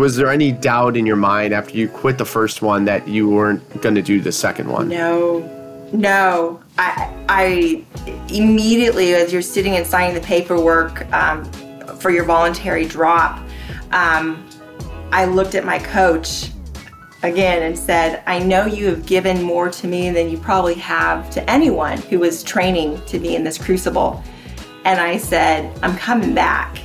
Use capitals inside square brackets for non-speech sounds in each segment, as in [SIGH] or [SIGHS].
was there any doubt in your mind after you quit the first one that you weren't going to do the second one? No, no. I, I immediately, as you're sitting and signing the paperwork um, for your voluntary drop, um, I looked at my coach again and said, I know you have given more to me than you probably have to anyone who was training to be in this crucible. And I said, I'm coming back.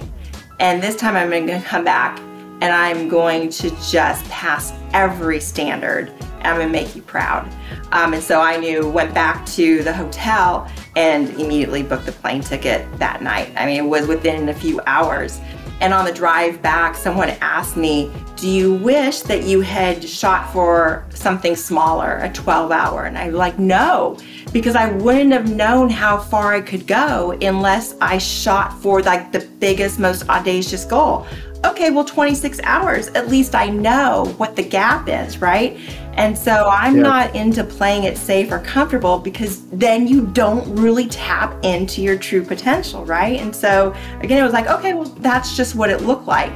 And this time I'm going to come back and I'm going to just pass every standard. I'm to make you proud. Um, and so I knew, went back to the hotel and immediately booked the plane ticket that night. I mean, it was within a few hours. And on the drive back, someone asked me, Do you wish that you had shot for something smaller, a 12 hour? And I'm like, No, because I wouldn't have known how far I could go unless I shot for like the biggest, most audacious goal. Okay, well, 26 hours, at least I know what the gap is, right? And so I'm not into playing it safe or comfortable because then you don't really tap into your true potential, right? And so again, it was like, okay, well, that's just what it looked like.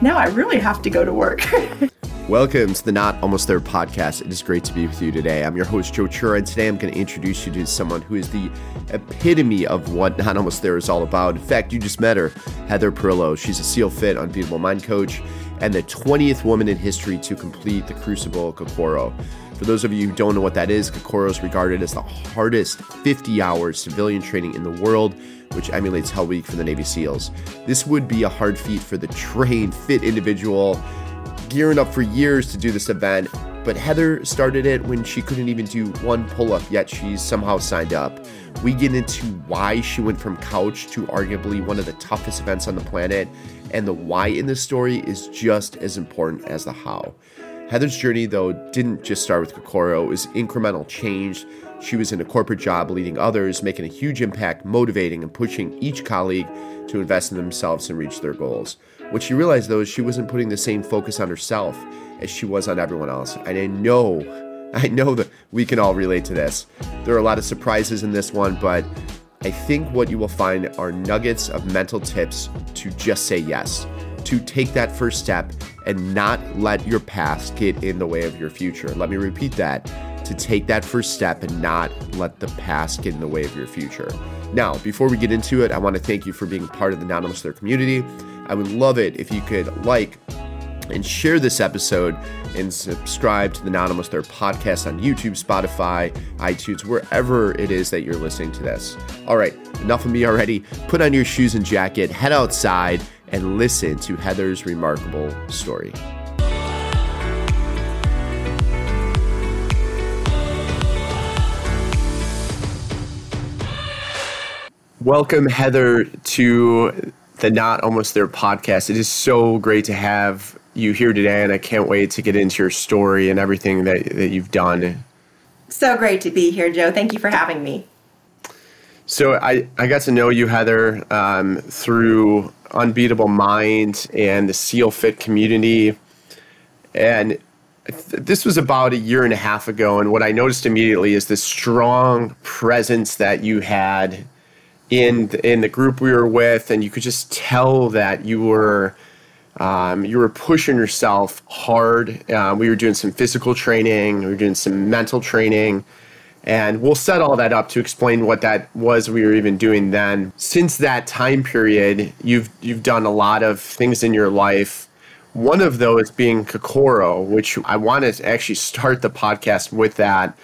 Now I really have to go to work. [LAUGHS] Welcome to the Not Almost There podcast. It is great to be with you today. I'm your host, Joe Chura, and today I'm going to introduce you to someone who is the epitome of what Not Almost There is all about. In fact, you just met her, Heather Perillo. She's a SEAL Fit Unbeatable Mind coach and the 20th woman in history to complete the Crucible Kokoro. For those of you who don't know what that is, Kokoro is regarded as the hardest 50 hour civilian training in the world, which emulates Hell Week for the Navy SEALs. This would be a hard feat for the trained, fit individual gearing up for years to do this event, but Heather started it when she couldn't even do one pull up, yet she's somehow signed up. We get into why she went from couch to arguably one of the toughest events on the planet, and the why in this story is just as important as the how. Heather's journey, though, didn't just start with Kokoro, it was incremental change. She was in a corporate job leading others, making a huge impact, motivating and pushing each colleague to invest in themselves and reach their goals. What she realized though is she wasn't putting the same focus on herself as she was on everyone else. And I know, [LAUGHS] I know that we can all relate to this. There are a lot of surprises in this one, but I think what you will find are nuggets of mental tips to just say yes, to take that first step and not let your past get in the way of your future. Let me repeat that to take that first step and not let the past get in the way of your future. Now, before we get into it, I want to thank you for being part of the Not Almost There community. I would love it if you could like and share this episode and subscribe to the Not Almost There podcast on YouTube, Spotify, iTunes, wherever it is that you're listening to this. All right, enough of me already. Put on your shoes and jacket, head outside, and listen to Heather's remarkable story. Welcome, Heather, to the Not Almost There podcast. It is so great to have you here today, and I can't wait to get into your story and everything that, that you've done. So great to be here, Joe. Thank you for having me. So I, I got to know you, Heather, um, through Unbeatable Mind and the SEAL Fit community. And th- this was about a year and a half ago. And what I noticed immediately is the strong presence that you had in the, in the group we were with, and you could just tell that you were um, you were pushing yourself hard. Uh, we were doing some physical training, we were doing some mental training, and we'll set all that up to explain what that was we were even doing then. Since that time period, you've you've done a lot of things in your life. One of those being Kokoro, which I want to actually start the podcast with that.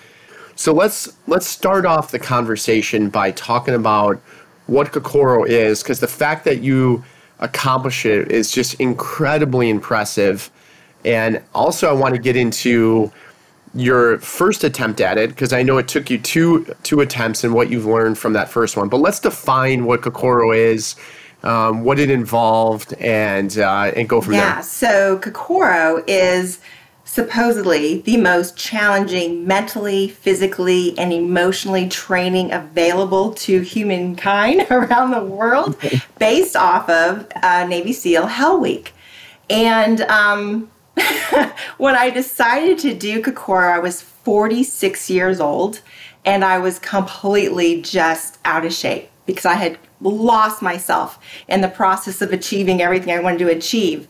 So let's let's start off the conversation by talking about what Kokoro is, because the fact that you accomplish it is just incredibly impressive. And also, I want to get into your first attempt at it because I know it took you two two attempts and what you've learned from that first one. But let's define what Kokoro is, um, what it involved, and uh, and go from yeah, there. Yeah. So Kokoro is supposedly the most challenging mentally, physically, and emotionally training available to humankind [LAUGHS] around the world [LAUGHS] based off of uh, Navy SEAL Hell Week. And um, [LAUGHS] when I decided to do Kokoro, I was 46 years old and I was completely just out of shape because I had lost myself in the process of achieving everything I wanted to achieve.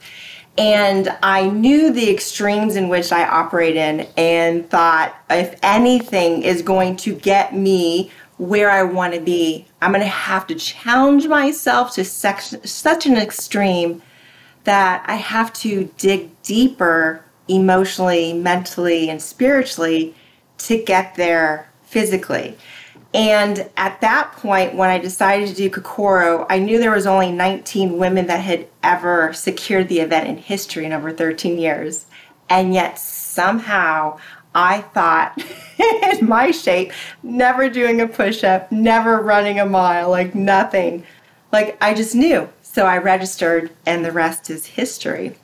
And I knew the extremes in which I operate in and thought if anything is going to get me where I want to be, I'm going to have to challenge myself to such an extreme that I have to dig deeper emotionally, mentally, and spiritually to get there physically. And at that point, when I decided to do Kokoro, I knew there was only 19 women that had ever secured the event in history in over 13 years. And yet somehow I thought [LAUGHS] in my shape, never doing a push up, never running a mile, like nothing. Like I just knew. So I registered and the rest is history.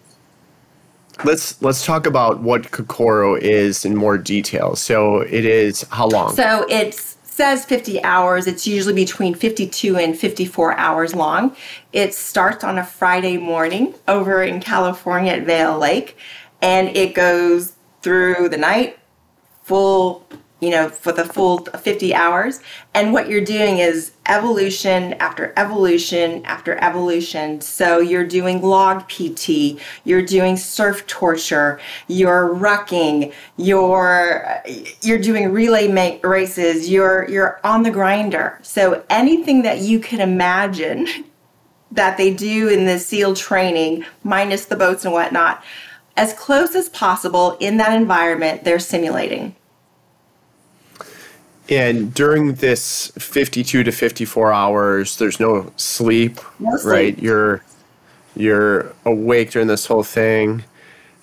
Let's let's talk about what Kokoro is in more detail. So it is how long? So it says 50 hours. It's usually between 52 and 54 hours long. It starts on a Friday morning over in California at Vail Lake and it goes through the night full you know, for the full 50 hours. And what you're doing is evolution after evolution after evolution. So you're doing log PT, you're doing surf torture, you're rucking, you're you're doing relay races, you're you're on the grinder. So anything that you can imagine [LAUGHS] that they do in the SEAL training, minus the boats and whatnot, as close as possible in that environment, they're simulating. And during this 52 to 54 hours, there's no sleep, no sleep. right? You're you're awake during this whole thing.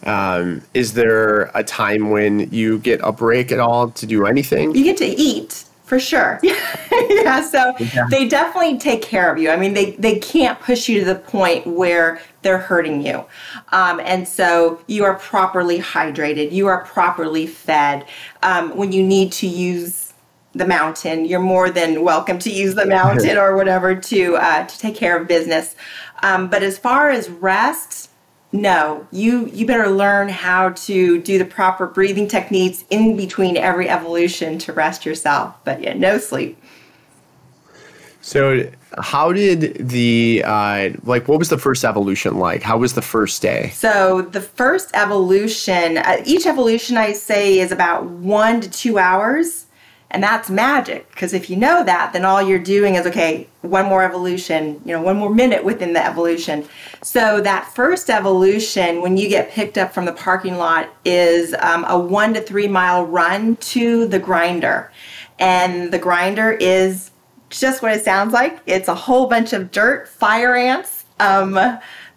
Um, is there a time when you get a break at all to do anything? You get to eat for sure. [LAUGHS] yeah, so yeah. they definitely take care of you. I mean, they, they can't push you to the point where they're hurting you. Um, and so you are properly hydrated, you are properly fed. Um, when you need to use the mountain. You're more than welcome to use the mountain [LAUGHS] or whatever to uh, to take care of business. Um, but as far as rest, no, you you better learn how to do the proper breathing techniques in between every evolution to rest yourself. But yeah, no sleep. So, how did the uh, like? What was the first evolution like? How was the first day? So, the first evolution, uh, each evolution I say is about one to two hours. And that's magic because if you know that, then all you're doing is okay, one more evolution, you know, one more minute within the evolution. So that first evolution, when you get picked up from the parking lot, is um, a one to three mile run to the grinder. And the grinder is just what it sounds like it's a whole bunch of dirt, fire ants. Um,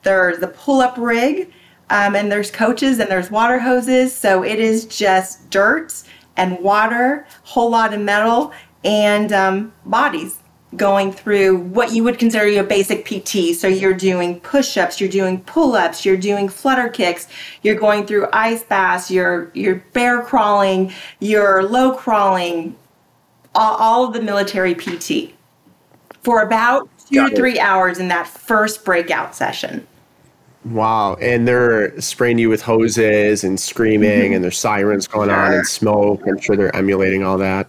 there's the pull up rig. Um, and there's coaches and there's water hoses. So it is just dirt and water, whole lot of metal, and um, bodies going through what you would consider your basic PT. So you're doing push-ups, you're doing pull-ups, you're doing flutter kicks, you're going through ice baths, you're you're bear crawling, you're low crawling, all, all of the military PT for about two Got to it. three hours in that first breakout session. Wow. And they're spraying you with hoses and screaming, mm-hmm. and there's sirens going on and smoke. I'm sure they're emulating all that.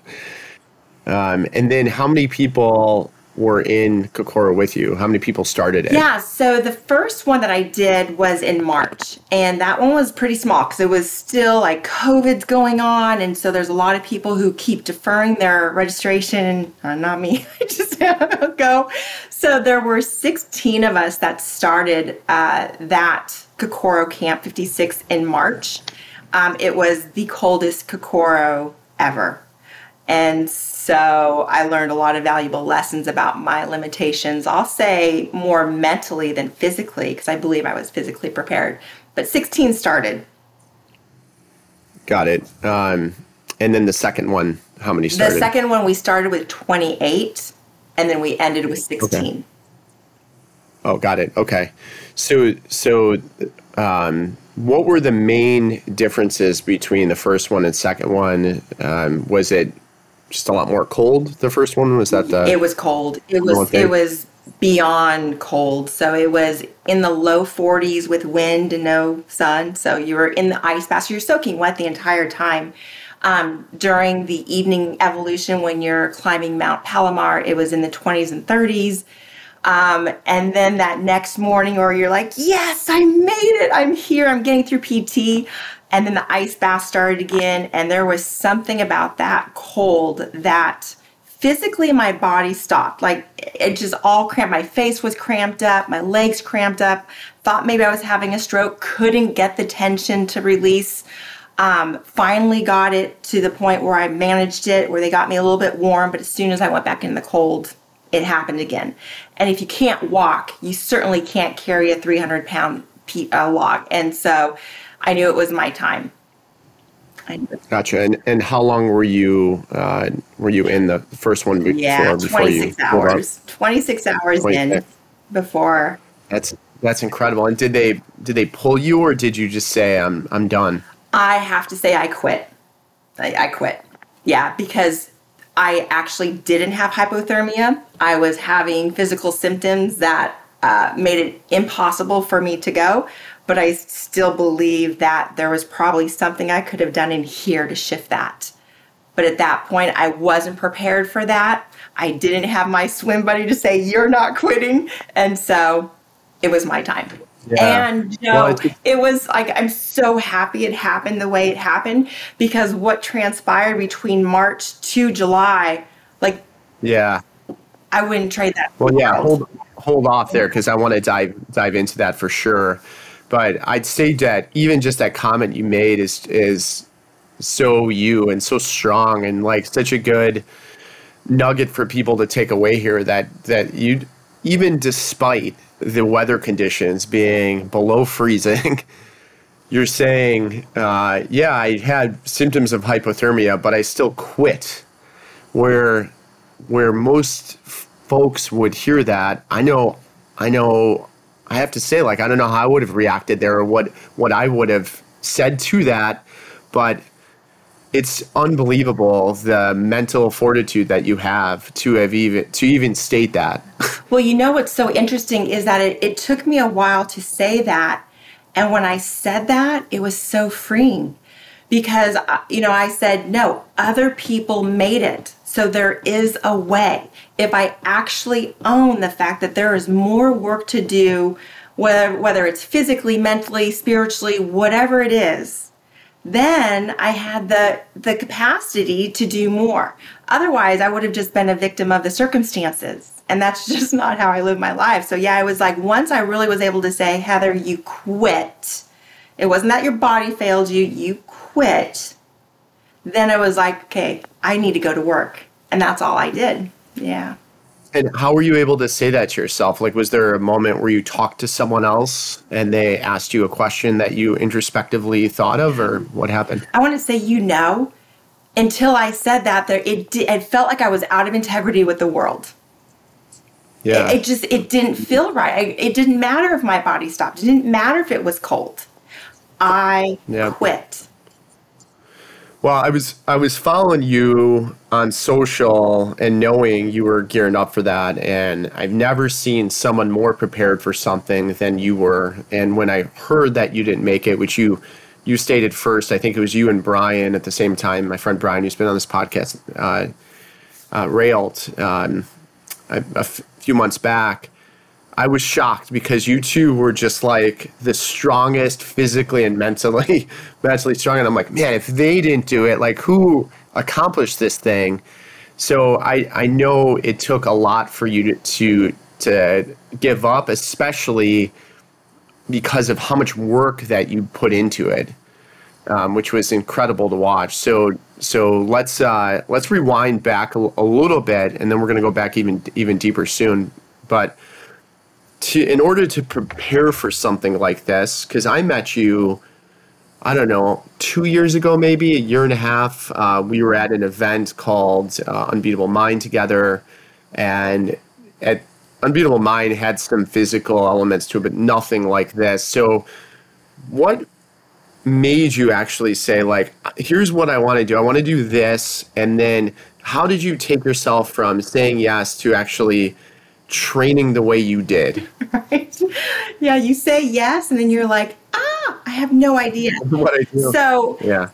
Um, and then how many people were in Kokoro with you? How many people started it? Yeah, so the first one that I did was in March, and that one was pretty small because it was still like COVID's going on, and so there's a lot of people who keep deferring their registration. Uh, not me, [LAUGHS] I just go. So there were 16 of us that started uh, that Kokoro Camp 56 in March. Um, it was the coldest Kokoro ever. And I learned a lot of valuable lessons about my limitations. I'll say more mentally than physically, because I believe I was physically prepared. But 16 started. Got it. Um, and then the second one, how many started? The second one, we started with 28, and then we ended with 16. Okay. Oh, got it. Okay. So, so, um, what were the main differences between the first one and second one? Um, was it just a lot more cold. The first one was that the it was cold. It was it was beyond cold. So it was in the low 40s with wind and no sun. So you were in the ice bath. So you're soaking wet the entire time. Um, during the evening evolution, when you're climbing Mount Palomar, it was in the 20s and 30s. Um, and then that next morning, or you're like, yes, I made it. I'm here. I'm getting through PT. And then the ice bath started again. And there was something about that cold that physically my body stopped. Like it just all cramped. My face was cramped up, my legs cramped up. Thought maybe I was having a stroke, couldn't get the tension to release. Um, finally got it to the point where I managed it, where they got me a little bit warm, but as soon as I went back in the cold, it happened again. And if you can't walk, you certainly can't carry a 300 pound uh, log. And so I knew it was my time. Gotcha. And and how long were you uh, were you in the first one before? Yeah, twenty six hours. Twenty six hours 26. in before. That's that's incredible. And did they did they pull you or did you just say I'm I'm done? I have to say I quit. I, I quit. Yeah, because I actually didn't have hypothermia. I was having physical symptoms that uh, made it impossible for me to go but I still believe that there was probably something I could have done in here to shift that. But at that point, I wasn't prepared for that. I didn't have my swim buddy to say, You're not quitting. And so it was my time. Yeah. And you know, well, it was like I'm so happy it happened the way it happened because what transpired between March to July, like yeah, I wouldn't trade that. Well, yeah, hold hold off there because I want to dive dive into that for sure. But I'd say that even just that comment you made is is so you and so strong and like such a good nugget for people to take away here that that you even despite the weather conditions being below freezing [LAUGHS] you're saying uh, yeah i had symptoms of hypothermia but i still quit. Where where most folks would hear that i know i know I have to say, like, I don't know how I would have reacted there or what what I would have said to that, but it's unbelievable the mental fortitude that you have to have even to even state that. [LAUGHS] well, you know what's so interesting is that it, it took me a while to say that, and when I said that, it was so freeing because uh, you know I said no, other people made it. So there is a way. If I actually own the fact that there is more work to do, whether, whether it's physically, mentally, spiritually, whatever it is, then I had the, the capacity to do more. Otherwise, I would have just been a victim of the circumstances. And that's [LAUGHS] just not how I live my life. So, yeah, I was like, once I really was able to say, Heather, you quit. It wasn't that your body failed you, you quit then I was like, okay, I need to go to work. And that's all I did. Yeah. And how were you able to say that to yourself? Like, was there a moment where you talked to someone else and they asked you a question that you introspectively thought of, or what happened? I want to say, you know, until I said that, there it it felt like I was out of integrity with the world. Yeah. It, it just it didn't feel right. I, it didn't matter if my body stopped. It didn't matter if it was cold. I yeah. quit. Well, I was I was following you on social and knowing you were gearing up for that, and I've never seen someone more prepared for something than you were. And when I heard that you didn't make it, which you you stated first, I think it was you and Brian at the same time. My friend Brian, who's been on this podcast, uh, uh, railed um, few months back I was shocked because you two were just like the strongest physically and mentally, [LAUGHS] mentally strong. And I'm like, man, if they didn't do it, like who accomplished this thing? So I, I know it took a lot for you to, to, to give up, especially because of how much work that you put into it, um, which was incredible to watch. So so let's uh, let's rewind back a, a little bit, and then we're going to go back even even deeper soon. But to in order to prepare for something like this because i met you i don't know two years ago maybe a year and a half uh, we were at an event called uh, unbeatable mind together and at unbeatable mind had some physical elements to it but nothing like this. So what made you actually say like here's what i want to do. I want to do this and then how did you take yourself from saying yes to actually training the way you did. [LAUGHS] Right. Yeah, you say yes, and then you're like, ah, I have no idea. [LAUGHS] what I do. So, yeah.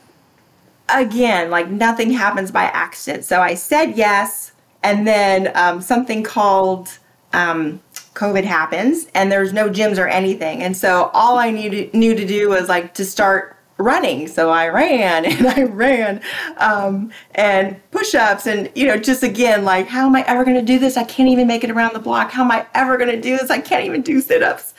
Again, like nothing happens by accident. So I said yes, and then um, something called um, COVID happens and there's no gyms or anything. And so all I needed, knew to do was like to start running. So I ran [LAUGHS] and I ran um, and push ups and, you know, just again, like, how am I ever going to do this? I can't even make it around the block. How am I ever going to do this? I can't even do sit ups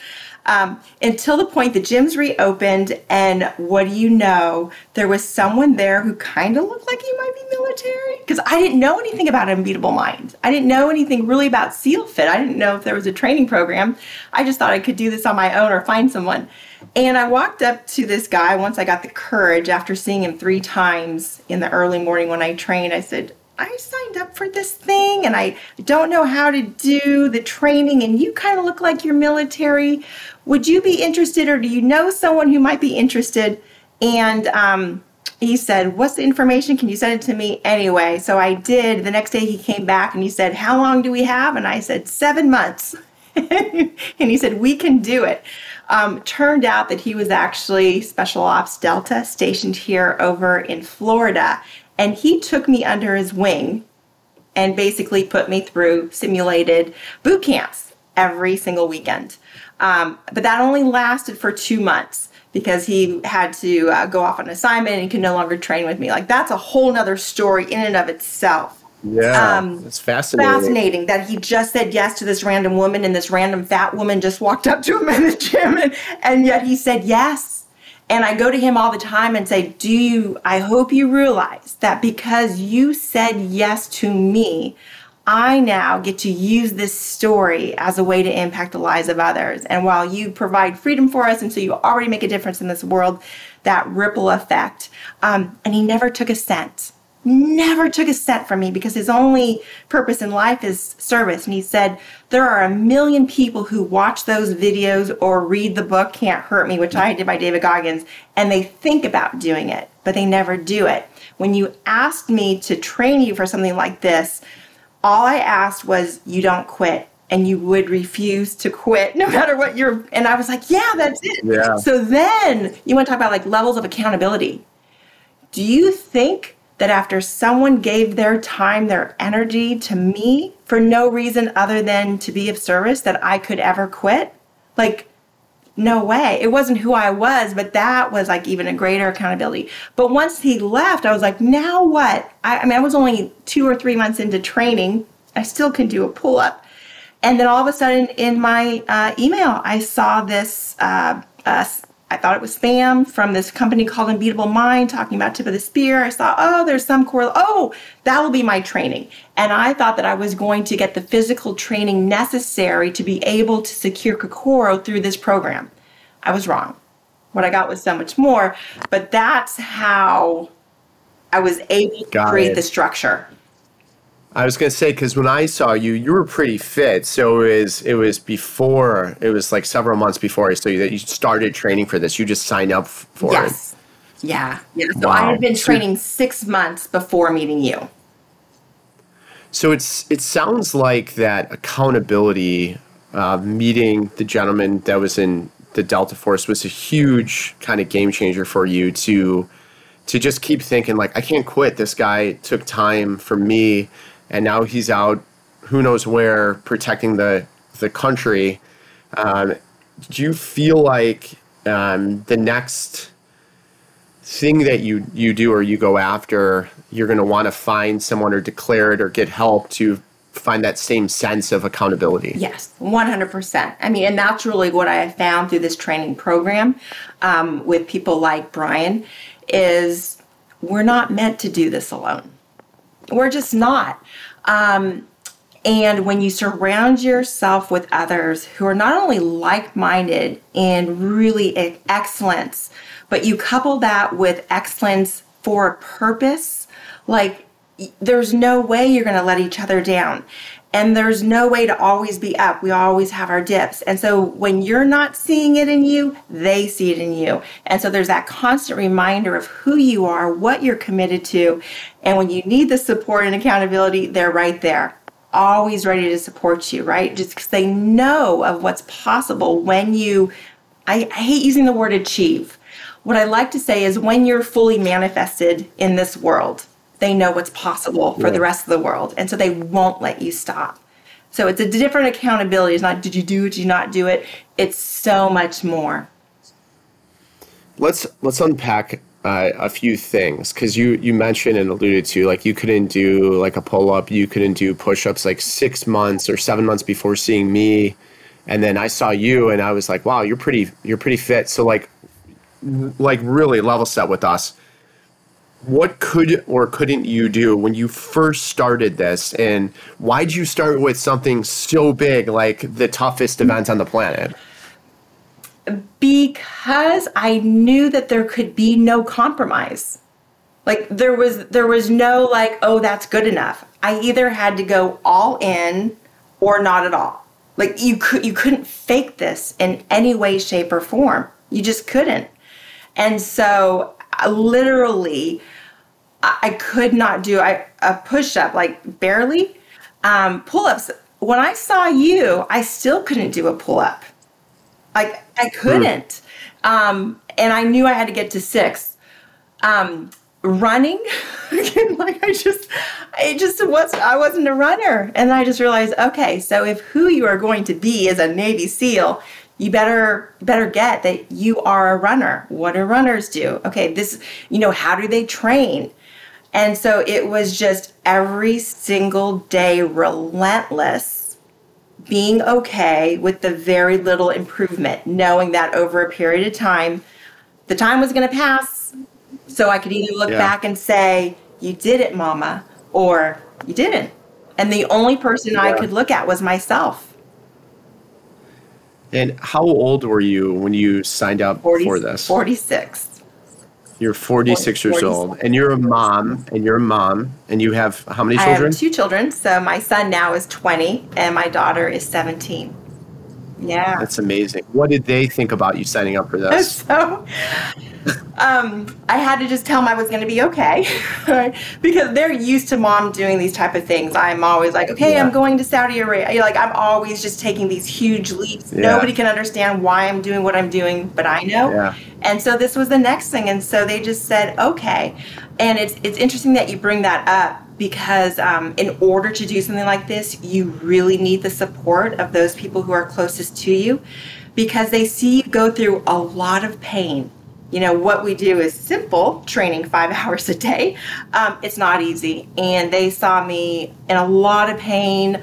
um, until the point the gyms reopened. And what do you know? There was someone there who kind of looked like he might be military because I didn't know anything about Unbeatable Mind. I didn't know anything really about SEAL Fit. I didn't know if there was a training program. I just thought I could do this on my own or find someone. And I walked up to this guy once I got the courage after seeing him three times in the early morning when I trained. I said, I signed up for this thing and I don't know how to do the training, and you kind of look like you're military. Would you be interested, or do you know someone who might be interested? And um, he said, What's the information? Can you send it to me anyway? So I did. The next day he came back and he said, How long do we have? And I said, Seven months. [LAUGHS] and he said, We can do it. Um, turned out that he was actually Special Ops Delta stationed here over in Florida. And he took me under his wing and basically put me through simulated boot camps every single weekend. Um, but that only lasted for two months because he had to uh, go off on assignment and could no longer train with me. Like that's a whole nother story in and of itself. Yeah, um, it's fascinating. Fascinating that he just said yes to this random woman, and this random fat woman just walked up to him in the gym, and, and yet he said yes. And I go to him all the time and say, Do you, I hope you realize that because you said yes to me, I now get to use this story as a way to impact the lives of others. And while you provide freedom for us, and so you already make a difference in this world, that ripple effect. Um, and he never took a cent, never took a cent from me because his only purpose in life is service. And he said, There are a million people who watch those videos or read the book Can't Hurt Me, which I did by David Goggins, and they think about doing it, but they never do it. When you asked me to train you for something like this, all I asked was you don't quit and you would refuse to quit no [LAUGHS] matter what you're and I was like, yeah, that's it. Yeah. So then you want to talk about like levels of accountability. Do you think that after someone gave their time, their energy to me for no reason other than to be of service that I could ever quit? Like no way. It wasn't who I was, but that was like even a greater accountability. But once he left, I was like, now what? I, I mean, I was only two or three months into training. I still can do a pull up. And then all of a sudden in my uh, email, I saw this uh, uh, I thought it was spam from this company called Unbeatable Mind talking about tip of the spear. I saw, oh, there's some core, oh, that will be my training. And I thought that I was going to get the physical training necessary to be able to secure Kokoro through this program. I was wrong. What I got was so much more, but that's how I was able to got create it. the structure. I was gonna say because when I saw you, you were pretty fit. So it was it was before it was like several months before I saw you that you started training for this. You just signed up for yes. it. Yeah, yeah. So wow. I had been training six months before meeting you. So it's it sounds like that accountability, uh, meeting the gentleman that was in the Delta Force was a huge kind of game changer for you to to just keep thinking like I can't quit. This guy took time for me and now he's out, who knows where, protecting the the country. Um, do you feel like um, the next thing that you you do or you go after, you're going to want to find someone or declare it or get help to find that same sense of accountability. Yes, 100%. I mean, and that's really what I have found through this training program um, with people like Brian is we're not meant to do this alone. We're just not. Um, and when you surround yourself with others who are not only like minded and really excellence, but you couple that with excellence for a purpose, like there's no way you're going to let each other down. And there's no way to always be up. We always have our dips. And so when you're not seeing it in you, they see it in you. And so there's that constant reminder of who you are, what you're committed to. And when you need the support and accountability, they're right there. Always ready to support you, right? Just because they know of what's possible when you, I, I hate using the word achieve. What I like to say is when you're fully manifested in this world, they know what's possible for the rest of the world. And so they won't let you stop. So it's a different accountability. It's not did you do it, did you not do it? It's so much more. Let's let's unpack uh, a few things because you you mentioned and alluded to like you couldn't do like a pull up, you couldn't do push ups like six months or seven months before seeing me, and then I saw you and I was like, wow, you're pretty you're pretty fit. So like like really level set with us. What could or couldn't you do when you first started this, and why did you start with something so big like the toughest event on the planet? because I knew that there could be no compromise. Like there was there was no like, oh, that's good enough. I either had to go all in or not at all. Like you could you couldn't fake this in any way, shape, or form. You just couldn't. And so literally I could not do I, a push up, like barely. Um, pull ups. When I saw you, I still couldn't do a pull up. Like I couldn't. Um, and I knew I had to get to six. Um, running, [LAUGHS] like I just, I just was, I wasn't a runner. And I just realized, okay, so if who you are going to be is a Navy SEAL, you better better get that you are a runner. What do runners do? Okay, this, you know, how do they train? And so it was just every single day relentless being okay with the very little improvement, knowing that over a period of time, the time was going to pass. So I could either look yeah. back and say, You did it, mama, or you didn't. And the only person yeah. I could look at was myself. And how old were you when you signed up 40, for this? 46. You're 46 years old, and you're a mom, and you're a mom, and you have how many children? I have two children. So my son now is 20, and my daughter is 17. Yeah. That's amazing. What did they think about you signing up for [LAUGHS] this? so um, I had to just tell them I was going to be okay. [LAUGHS] Because they're used to mom doing these type of things. I'm always like, okay, yeah. I'm going to Saudi Arabia. Like I'm always just taking these huge leaps. Yeah. Nobody can understand why I'm doing what I'm doing, but I know. Yeah. And so this was the next thing, and so they just said, okay. And it's it's interesting that you bring that up because um, in order to do something like this, you really need the support of those people who are closest to you because they see you go through a lot of pain. You know, what we do is simple training five [LAUGHS] hours a day. Um, it's not easy. And they saw me in a lot of pain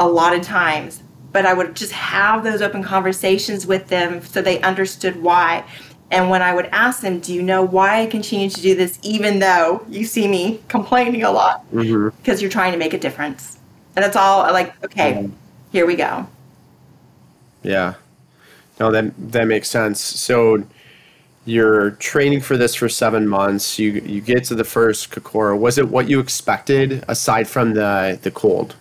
a lot of times. But I would just have those open conversations with them so they understood why. And when I would ask them, Do you know why I continue to do this, even though you see me complaining a lot? Because mm-hmm. you're trying to make a difference. And that's all like, okay, mm-hmm. here we go. Yeah. No, that that makes sense. So you're training for this for seven months. You you get to the first Kokoro. Was it what you expected aside from the the cold?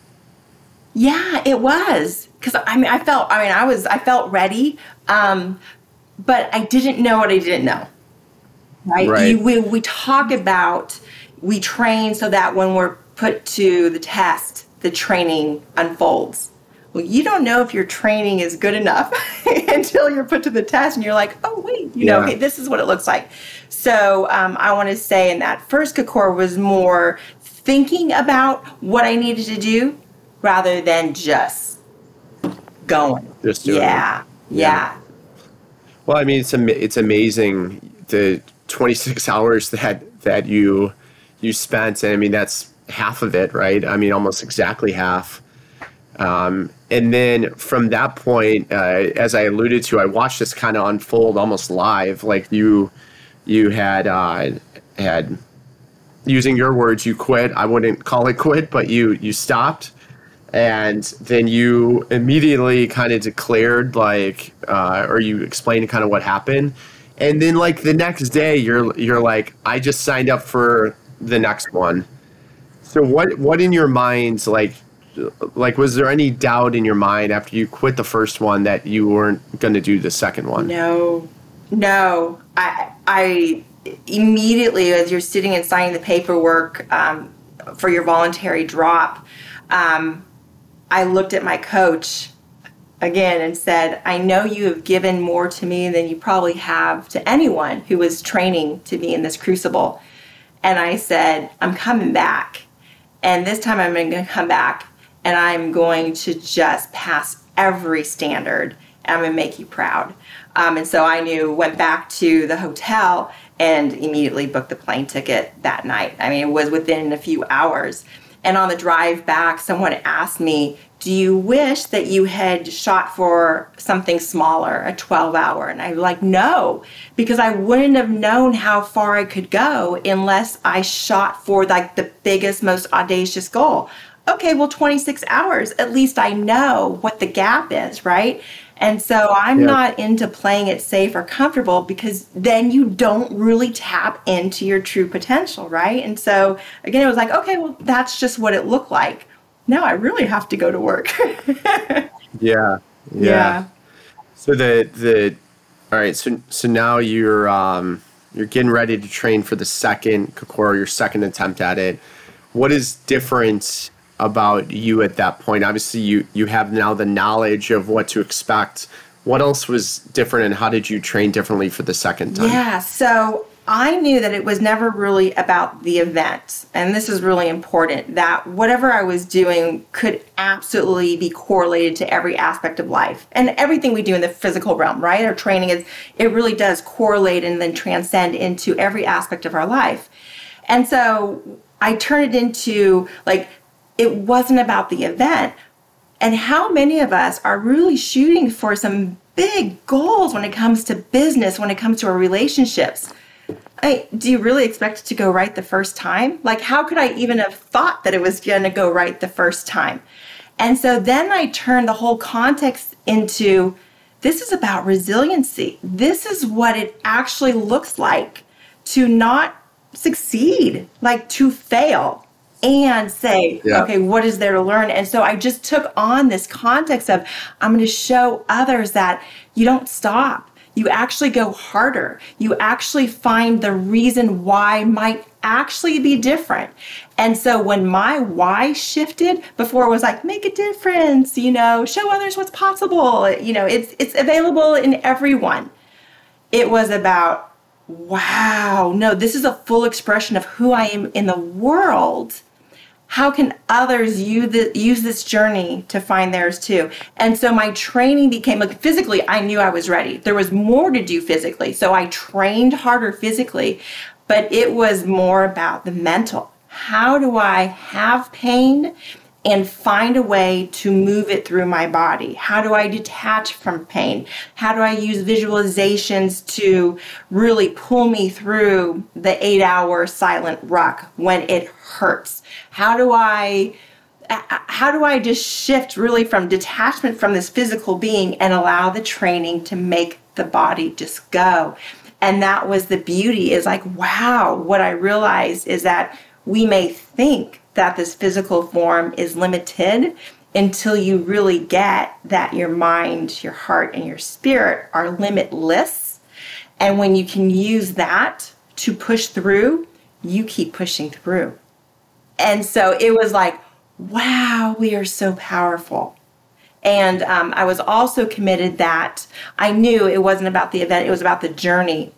Yeah, it was. Cause I mean I felt I mean I was I felt ready. Um, but I didn't know what I didn't know. Right? right. You, we, we talk about, we train so that when we're put to the test, the training unfolds. Well, you don't know if your training is good enough [LAUGHS] until you're put to the test and you're like, oh, wait, you yeah. know, okay, this is what it looks like. So um, I want to say in that first Kokoro was more thinking about what I needed to do rather than just going. Just doing yeah, it. yeah. yeah. Well, I mean, it's am- it's amazing the 26 [LAUGHS] hours that that you you spent, and I mean that's half of it, right? I mean, almost exactly half. Um, and then from that point, uh, as I alluded to, I watched this kind of unfold almost live. Like you, you had uh, had using your words, you quit. I wouldn't call it quit, but you you stopped and then you immediately kind of declared like uh, or you explained kind of what happened. And then like the next day you're you're like i just signed up for the next one. So what what in your mind like like was there any doubt in your mind after you quit the first one that you weren't going to do the second one? No. No. I i immediately as you're sitting and signing the paperwork um, for your voluntary drop um, I looked at my coach again and said, I know you have given more to me than you probably have to anyone who was training to be in this crucible. And I said, I'm coming back. And this time I'm going to come back and I'm going to just pass every standard and I'm going to make you proud. Um, and so I knew, went back to the hotel and immediately booked the plane ticket that night. I mean, it was within a few hours. And on the drive back, someone asked me, Do you wish that you had shot for something smaller, a 12 hour? And I'm like, No, because I wouldn't have known how far I could go unless I shot for like the biggest, most audacious goal. Okay, well, 26 hours, at least I know what the gap is, right? And so I'm yep. not into playing it safe or comfortable because then you don't really tap into your true potential, right? And so again, it was like, okay, well, that's just what it looked like. Now I really have to go to work. [LAUGHS] yeah, yeah. Yeah. So the the all right, so so now you're um you're getting ready to train for the second Kokoro, your second attempt at it. What is different about you at that point? Obviously, you you have now the knowledge of what to expect. What else was different, and how did you train differently for the second time? Yeah, so I knew that it was never really about the event, and this is really important. That whatever I was doing could absolutely be correlated to every aspect of life and everything we do in the physical realm. Right, our training is it really does correlate and then transcend into every aspect of our life. And so I turn it into like it wasn't about the event. And how many of us are really shooting for some big goals when it comes to business, when it comes to our relationships? I, do you really expect it to go right the first time? Like, how could I even have thought that it was going to go right the first time? And so then I turned the whole context into this is about resiliency. This is what it actually looks like to not succeed, like to fail and say, yeah. okay, what is there to learn? And so I just took on this context of I'm going to show others that you don't stop. You actually go harder. You actually find the reason why might actually be different. And so when my why shifted, before it was like make a difference, you know, show others what's possible. You know, it's it's available in everyone. It was about wow, no, this is a full expression of who I am in the world how can others use, this journey to find theirs too? And so my training became like physically, I knew I was ready. There was more to do physically. So I trained harder physically, but it was more about the mental. How do I have pain and find a way to move it through my body? How do I detach from pain? How do I use visualizations to really pull me through the eight hour silent ruck when it hurts? How do I how do I just shift really from detachment from this physical being and allow the training to make the body just go? And that was the beauty is like, wow, what I realized is that we may think that this physical form is limited until you really get that your mind, your heart, and your spirit are limitless. And when you can use that to push through, you keep pushing through. And so it was like, wow, we are so powerful. And um, I was also committed that I knew it wasn't about the event, it was about the journey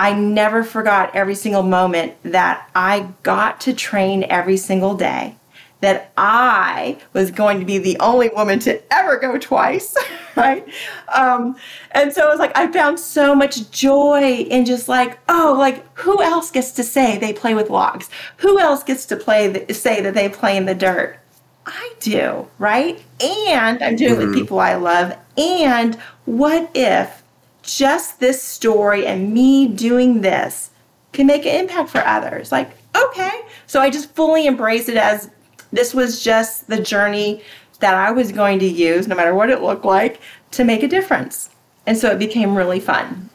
I never forgot every single moment that I got to train every single day. That I was going to be the only woman to ever go twice, [LAUGHS] right? Um, and so it was like I found so much joy in just like, oh, like who else gets to say they play with logs? Who else gets to play the, say that they play in the dirt? I do, right? And I'm doing it with mm-hmm. people I love. And what if just this story and me doing this can make an impact for others. Like, okay. So I just fully embrace it as this was just the journey that I was going to use, no matter what it looked like, to make a difference. And so it became really fun.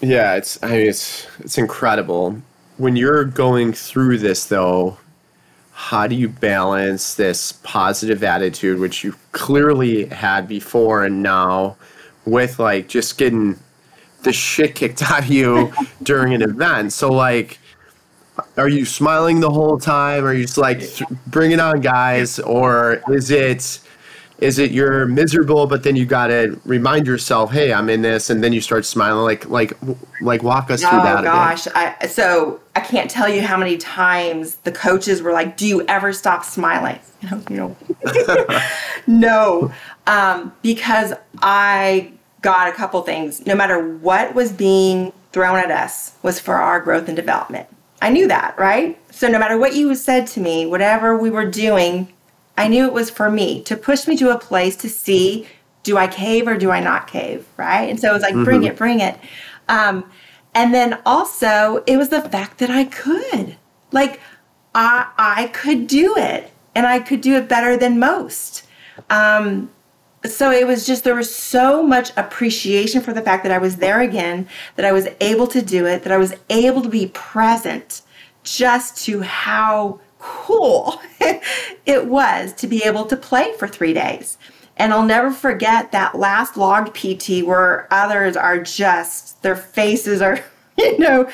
Yeah, it's I mean it's it's incredible. When you're going through this though, how do you balance this positive attitude which you clearly had before and now with like just getting the shit kicked [LAUGHS] out of you during an event. So like, are you smiling the whole time? Are you just like bringing on guys, or is it is it you're miserable but then you got to remind yourself hey i'm in this and then you start smiling like like like walk us through that. oh, gosh I, so i can't tell you how many times the coaches were like do you ever stop smiling [LAUGHS] you know [LAUGHS] no um, because i got a couple things no matter what was being thrown at us was for our growth and development i knew that right so no matter what you said to me whatever we were doing I knew it was for me to push me to a place to see do I cave or do I not cave, right? And so it was like, mm-hmm. bring it, bring it. Um, and then also, it was the fact that I could. Like, I, I could do it, and I could do it better than most. Um, so it was just, there was so much appreciation for the fact that I was there again, that I was able to do it, that I was able to be present just to how cool [LAUGHS] it was to be able to play for three days. And I'll never forget that last logged PT where others are just, their faces are, [LAUGHS] you know,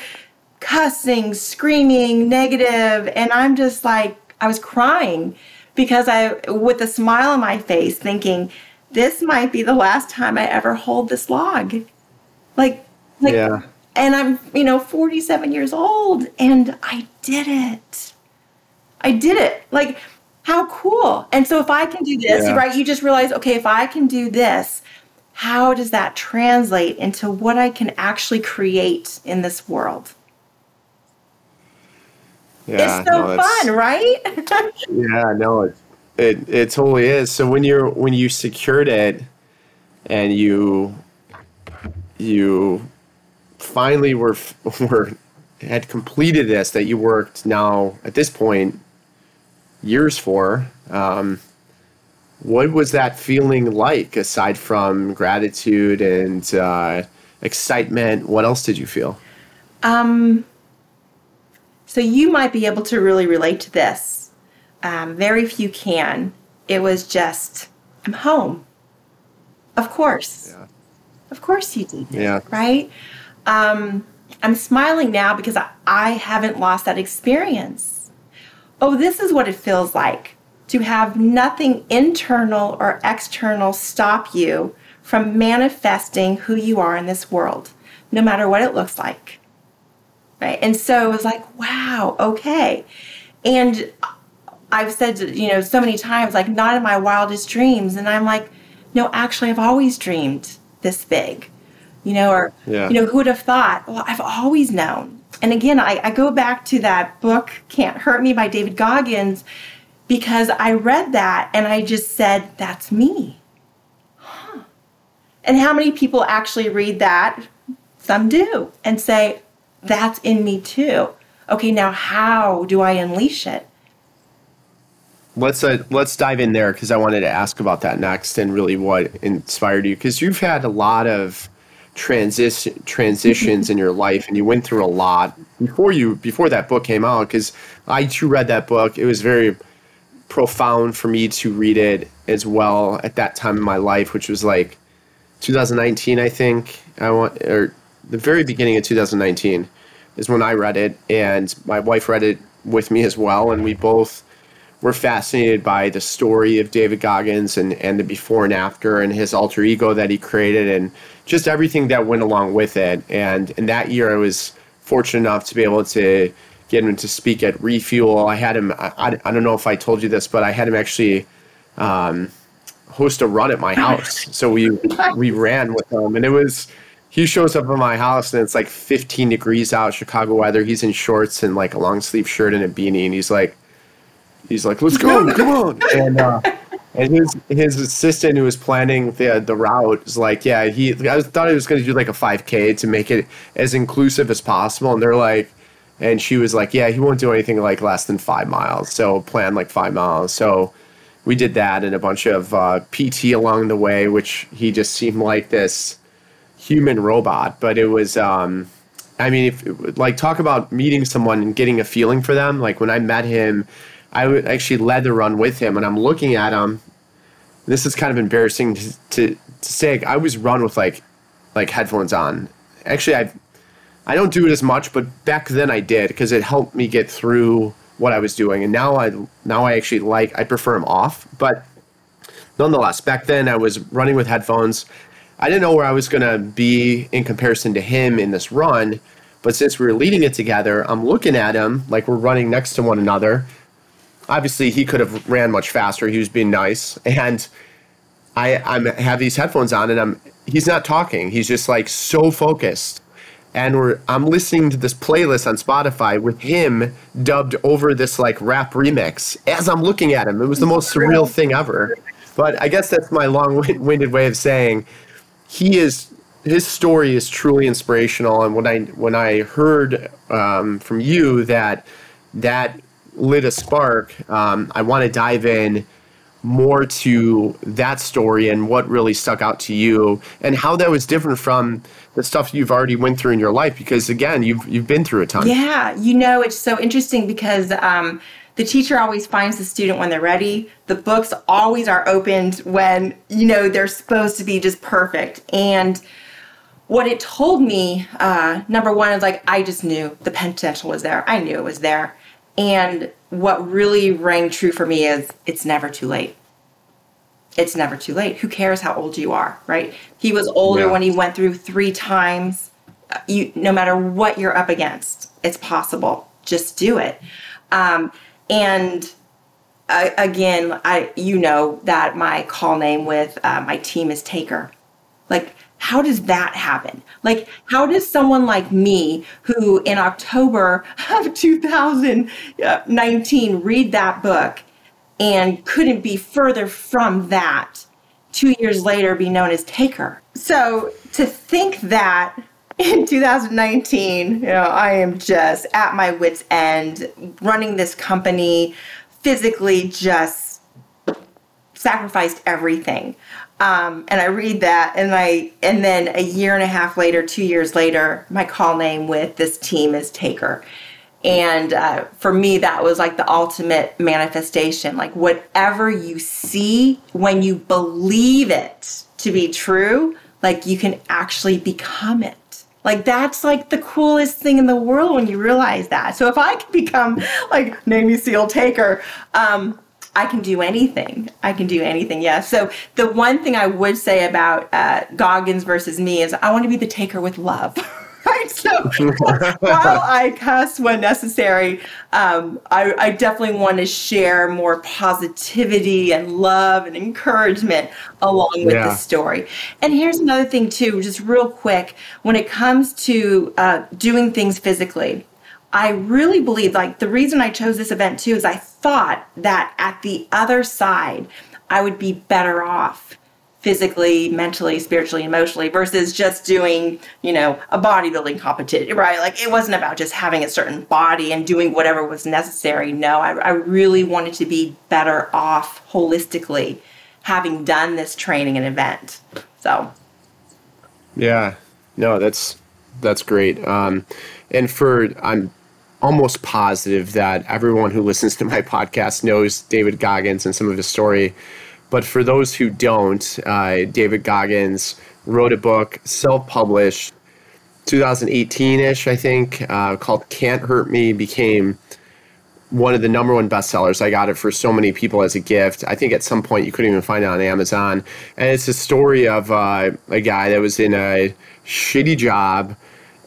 cussing, screaming, negative, And I'm just like, I was crying because I, with a smile on my face, thinking, this might be the last time I ever hold this log. Like, like, yeah. and I'm, you know, 47 years old and I did it. I did it. Like, how cool. And so if I can do this, yeah. right, you just realize, okay, if I can do this, how does that translate into what I can actually create in this world? Yeah, it's so no, fun, right? [LAUGHS] yeah, no, it, it it totally is. So when you're when you secured it and you you finally were [LAUGHS] were had completed this that you worked now at this point years for. Um, what was that feeling like aside from gratitude and uh, excitement? What else did you feel? Um, so you might be able to really relate to this. Um, very few can. It was just, I'm home. Of course. Yeah. Of course you did. Yeah. Right? Um, I'm smiling now because I, I haven't lost that experience oh, this is what it feels like to have nothing internal or external stop you from manifesting who you are in this world, no matter what it looks like. Right. And so it was like, wow, okay. And I've said, you know, so many times, like, not in my wildest dreams. And I'm like, no, actually, I've always dreamed this big, you know, or, yeah. you know, who would have thought? Well, I've always known and again, I, I go back to that book, Can't Hurt Me by David Goggins, because I read that and I just said, that's me. Huh. And how many people actually read that? Some do and say, that's in me too. Okay, now how do I unleash it? Let's uh, let's dive in there because I wanted to ask about that next and really what inspired you. Because you've had a lot of transition transitions in your life and you went through a lot before you before that book came out because i too read that book. It was very profound for me to read it as well at that time in my life which was like 2019 i think. I want or the very beginning of 2019 is when i read it and my wife read it with me as well and we both were fascinated by the story of david goggins and, and the before and after and his alter ego that he created and just everything that went along with it. And in that year, I was fortunate enough to be able to get him to speak at Refuel. I had him, I, I don't know if I told you this, but I had him actually um, host a run at my house. [LAUGHS] So we, we ran with him, and it was, he shows up at my house and it's like 15 degrees out, Chicago weather. He's in shorts and like a long sleeve shirt and a beanie, and he's like, he's like, let's go, [LAUGHS] come on. And, uh, and his his assistant who was planning the the route was like, yeah, he I thought he was going to do like a 5K to make it as inclusive as possible, and they're like, and she was like, yeah, he won't do anything like less than five miles, so plan like five miles. So we did that and a bunch of uh, PT along the way, which he just seemed like this human robot, but it was. Um, I mean, if like talk about meeting someone and getting a feeling for them. Like when I met him, I actually led the run with him, and I'm looking at him. This is kind of embarrassing to, to, to say. I always run with like like headphones on. Actually, I I don't do it as much, but back then I did because it helped me get through what I was doing. And now I now I actually like I prefer them off. But nonetheless, back then I was running with headphones. I didn't know where I was going to be in comparison to him in this run. But since we were leading it together, I'm looking at him like we're running next to one another. Obviously, he could have ran much faster. He was being nice. And I I'm have these headphones on and I'm he's not talking. He's just like so focused. And we're I'm listening to this playlist on Spotify with him dubbed over this like rap remix as I'm looking at him. It was the most surreal thing ever. But I guess that's my long-winded way of saying he is his story is truly inspirational. And when I when I heard um, from you that that lit a spark, um, I want to dive in more to that story and what really stuck out to you and how that was different from the stuff you've already went through in your life because again you've you've been through a ton. Yeah you know it's so interesting because um, the teacher always finds the student when they're ready. The books always are opened when you know they're supposed to be just perfect. And what it told me uh, number one is like i just knew the potential was there. I knew it was there and what really rang true for me is it's never too late. It's never too late. Who cares how old you are, right? He was older yeah. when he went through three times. You, no matter what you're up against, it's possible. Just do it. Um, and uh, again, I you know that my call name with uh, my team is Taker. Like how does that happen? Like, how does someone like me, who in October of [LAUGHS] 2019 read that book and couldn't be further from that, two years later be known as Taker? So to think that in [LAUGHS] 2019, you know, I am just at my wits' end, running this company, physically just sacrificed everything um, and I read that, and I and then a year and a half later, two years later, my call name with this team is Taker, and uh, for me, that was like the ultimate manifestation. Like whatever you see when you believe it to be true, like you can actually become it. Like that's like the coolest thing in the world when you realize that. So if I can become like Navy SEAL Taker, um, I can do anything. I can do anything. Yeah. So the one thing I would say about uh, Goggins versus me is I want to be the taker with love. [LAUGHS] right. So while I cuss when necessary, um, I, I definitely want to share more positivity and love and encouragement along with yeah. the story. And here's another thing too, just real quick. When it comes to uh, doing things physically, I really believe, like, the reason I chose this event too is I thought that at the other side, I would be better off physically, mentally, spiritually, emotionally versus just doing, you know, a bodybuilding competition, right? Like, it wasn't about just having a certain body and doing whatever was necessary. No, I, I really wanted to be better off holistically having done this training and event. So, yeah, no, that's that's great. Um, and for I'm almost positive that everyone who listens to my podcast knows David Goggins and some of his story. But for those who don't, uh, David Goggins wrote a book, self published, 2018 ish, I think, uh, called Can't Hurt Me, became one of the number one bestsellers. I got it for so many people as a gift. I think at some point you couldn't even find it on Amazon. And it's a story of uh, a guy that was in a shitty job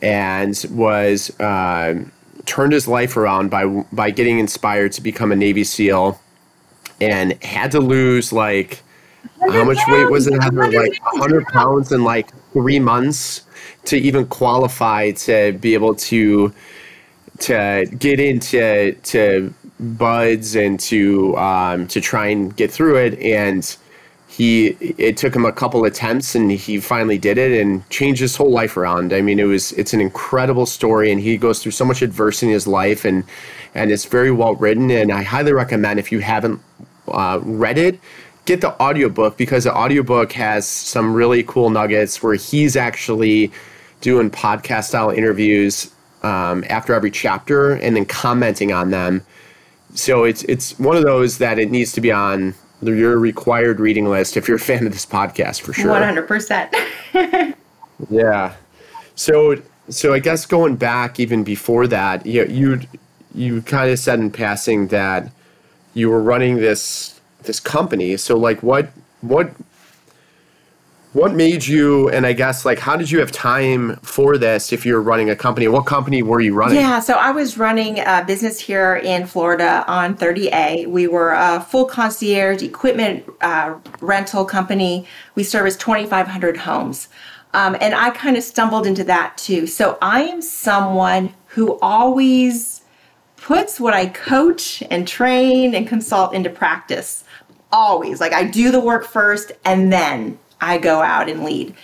and was. Uh, turned his life around by by getting inspired to become a Navy SEAL, and had to lose like how much weight was it? Like hundred pounds in like three months to even qualify to be able to to get into to BUD/S and to um, to try and get through it and he it took him a couple attempts and he finally did it and changed his whole life around. I mean, it was it's an incredible story and he goes through so much adversity in his life and and it's very well written and I highly recommend if you haven't uh, read it get the audiobook because the audiobook has some really cool nuggets where he's actually doing podcast style interviews um, after every chapter and then commenting on them so it's it's one of those that it needs to be on your required reading list if you're a fan of this podcast for sure. One hundred percent. [LAUGHS] Yeah. So so I guess going back even before that, you you you kind of said in passing that you were running this this company. So like what what what made you and i guess like how did you have time for this if you're running a company? What company were you running? Yeah so i was running a business here in florida on 30a we were a full concierge equipment uh, rental company. We service 2500 homes. Um, and i kind of stumbled into that too. So i am someone who always puts what i coach and train and consult into practice. Always. Like i do the work first and then I go out and lead.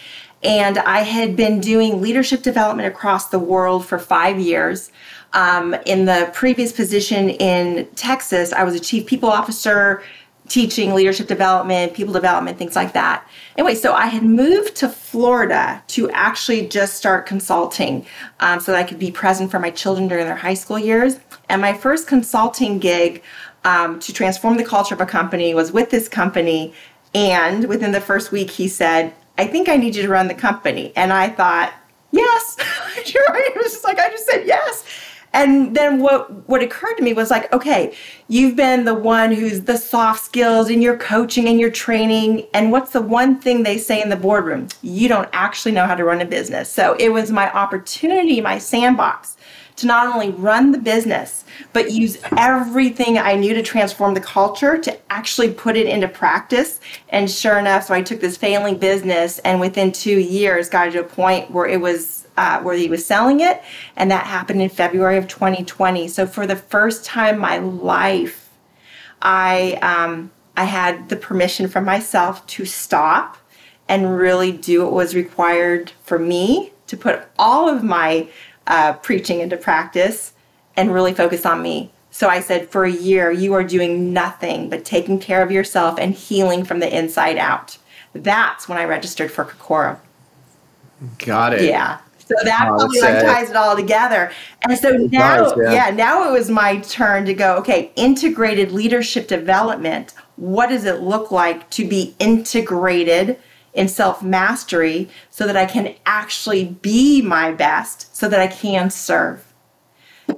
And I had been doing leadership development across the world for five years. Um, in the previous position in Texas, I was a chief people officer, teaching leadership development, people development, things like that. Anyway, so I had moved to Florida to actually just start consulting um, so that I could be present for my children during their high school years. And my first consulting gig um, to transform the culture of a company was with this company and within the first week, he said, I think I need you to run the company. And I thought, yes. [LAUGHS] It was just like, I just said yes. And then what, what occurred to me was like, okay, you've been the one who's the soft skills and your coaching and your training. And what's the one thing they say in the boardroom? You don't actually know how to run a business. So it was my opportunity, my sandbox to not only run the business, but use everything I knew to transform the culture to actually put it into practice. And sure enough, so I took this failing business and within two years got to a point where it was uh, where he was selling it, and that happened in February of 2020. So for the first time in my life, I um, I had the permission from myself to stop and really do what was required for me to put all of my uh, preaching into practice and really focus on me. So I said, for a year, you are doing nothing but taking care of yourself and healing from the inside out. That's when I registered for Kokoro. Got it. Yeah. So that oh, probably like ties it all together. And so now, does, yeah. yeah, now it was my turn to go, okay, integrated leadership development. What does it look like to be integrated in self mastery so that I can actually be my best so that I can serve.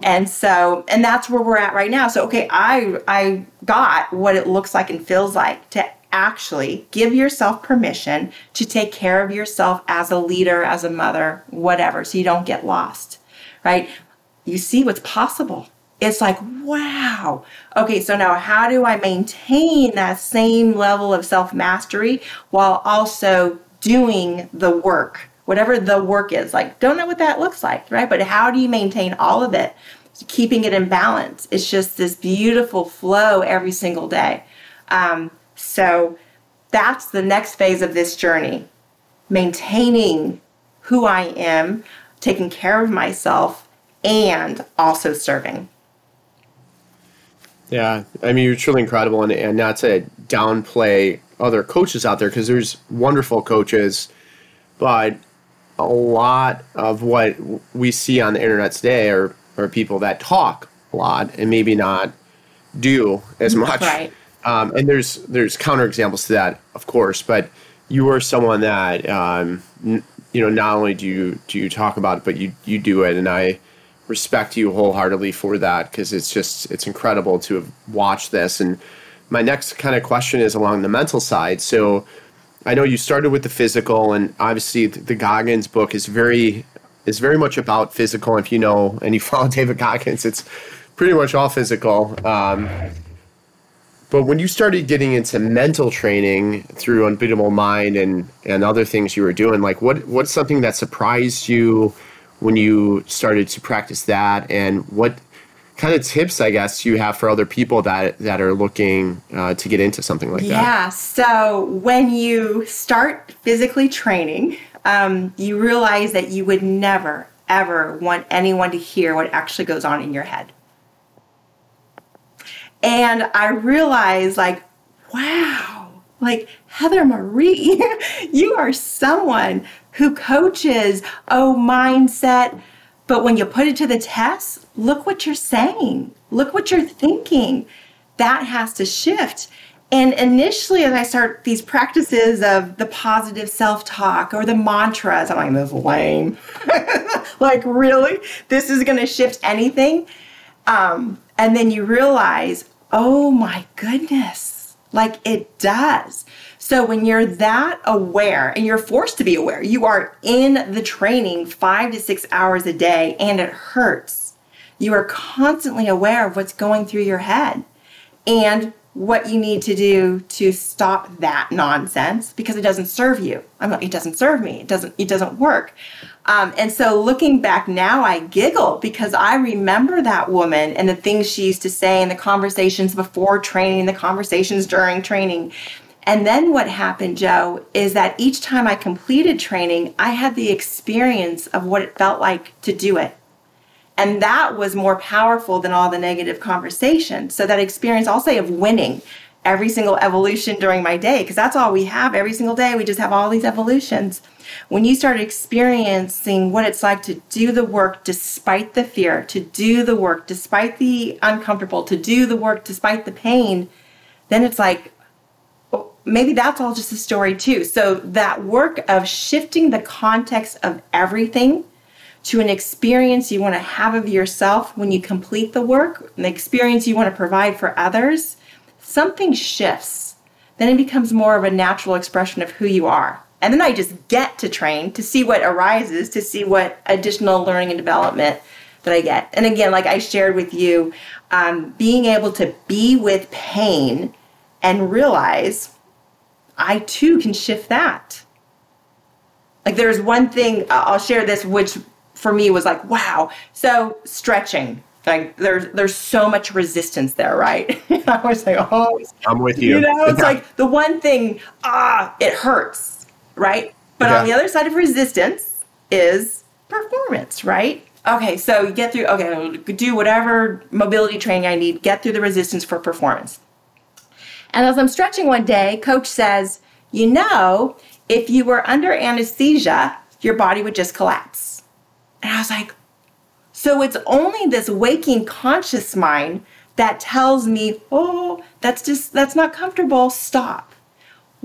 And so, and that's where we're at right now. So, okay, I I got what it looks like and feels like to actually give yourself permission to take care of yourself as a leader, as a mother, whatever, so you don't get lost. Right? You see what's possible it's like, wow. Okay, so now how do I maintain that same level of self mastery while also doing the work, whatever the work is? Like, don't know what that looks like, right? But how do you maintain all of it, keeping it in balance? It's just this beautiful flow every single day. Um, so that's the next phase of this journey maintaining who I am, taking care of myself, and also serving. Yeah, I mean, you're truly incredible, and, and not to downplay other coaches out there because there's wonderful coaches, but a lot of what we see on the internet today are, are people that talk a lot and maybe not do as much. Right. Um, and there's there's counterexamples to that, of course, but you are someone that um, n- you know not only do you do you talk about it, but you you do it, and I respect you wholeheartedly for that because it's just it's incredible to have watched this. And my next kind of question is along the mental side. So I know you started with the physical, and obviously the Goggins book is very is very much about physical. If you know and you [LAUGHS] follow David Goggins, it's pretty much all physical. Um, but when you started getting into mental training through Unbeatable Mind and and other things you were doing, like what what's something that surprised you? When you started to practice that and what kind of tips i guess you have for other people that that are looking uh, to get into something like that? Yeah so when you start physically training um, you realize that you would never ever want anyone to hear what actually goes on in your head. And i realized like wow like heather marie [LAUGHS] you are someone who coaches, oh, mindset. But when you put it to the test, look what you're saying, look what you're thinking. That has to shift. And initially, as I start these practices of the positive self talk or the mantras, I'm like, this is lame. [LAUGHS] like, really? This is going to shift anything? Um, and then you realize, oh my goodness, Like it does. So when you're that aware and you're forced to be aware, you are in the training five to six hours a day and it hurts. You are constantly aware of what's going through your head and what you need to do to stop that nonsense because it doesn't serve you. I'm like, it doesn't serve me. It doesn't, it doesn't work. Um, and so looking back now, I giggle because I remember that woman and the things she used to say in the conversations before training, the conversations during training. And then what happened, Joe, is that each time I completed training, I had the experience of what it felt like to do it. And that was more powerful than all the negative conversation. So that experience, I'll say, of winning every single evolution during my day, because that's all we have every single day. We just have all these evolutions when you start experiencing what it's like to do the work despite the fear, to do the work despite the uncomfortable, to do the work despite the pain, then it's like, maybe that's all just a story too. So that work of shifting the context of everything to an experience you want to have of yourself when you complete the work, an experience you want to provide for others, something shifts. Then it becomes more of a natural expression of who you are. And then I just get to train to see what arises, to see what additional learning and development that I get. And again, like I shared with you, um, being able to be with pain and realize I too can shift that. Like there's one thing I'll share this, which for me was like, wow. So stretching, like there's there's so much resistance there, right? [LAUGHS] I was like, oh, I'm with you. You know, it's like the one thing, ah, it hurts right? But yeah. on the other side of resistance is performance, right? Okay, so you get through, okay, do whatever mobility training I need, get through the resistance for performance. And as I'm stretching one day, coach says, you know, if you were under anesthesia, your body would just collapse. And I was like, so it's only this waking conscious mind that tells me, oh, that's just, that's not comfortable, stop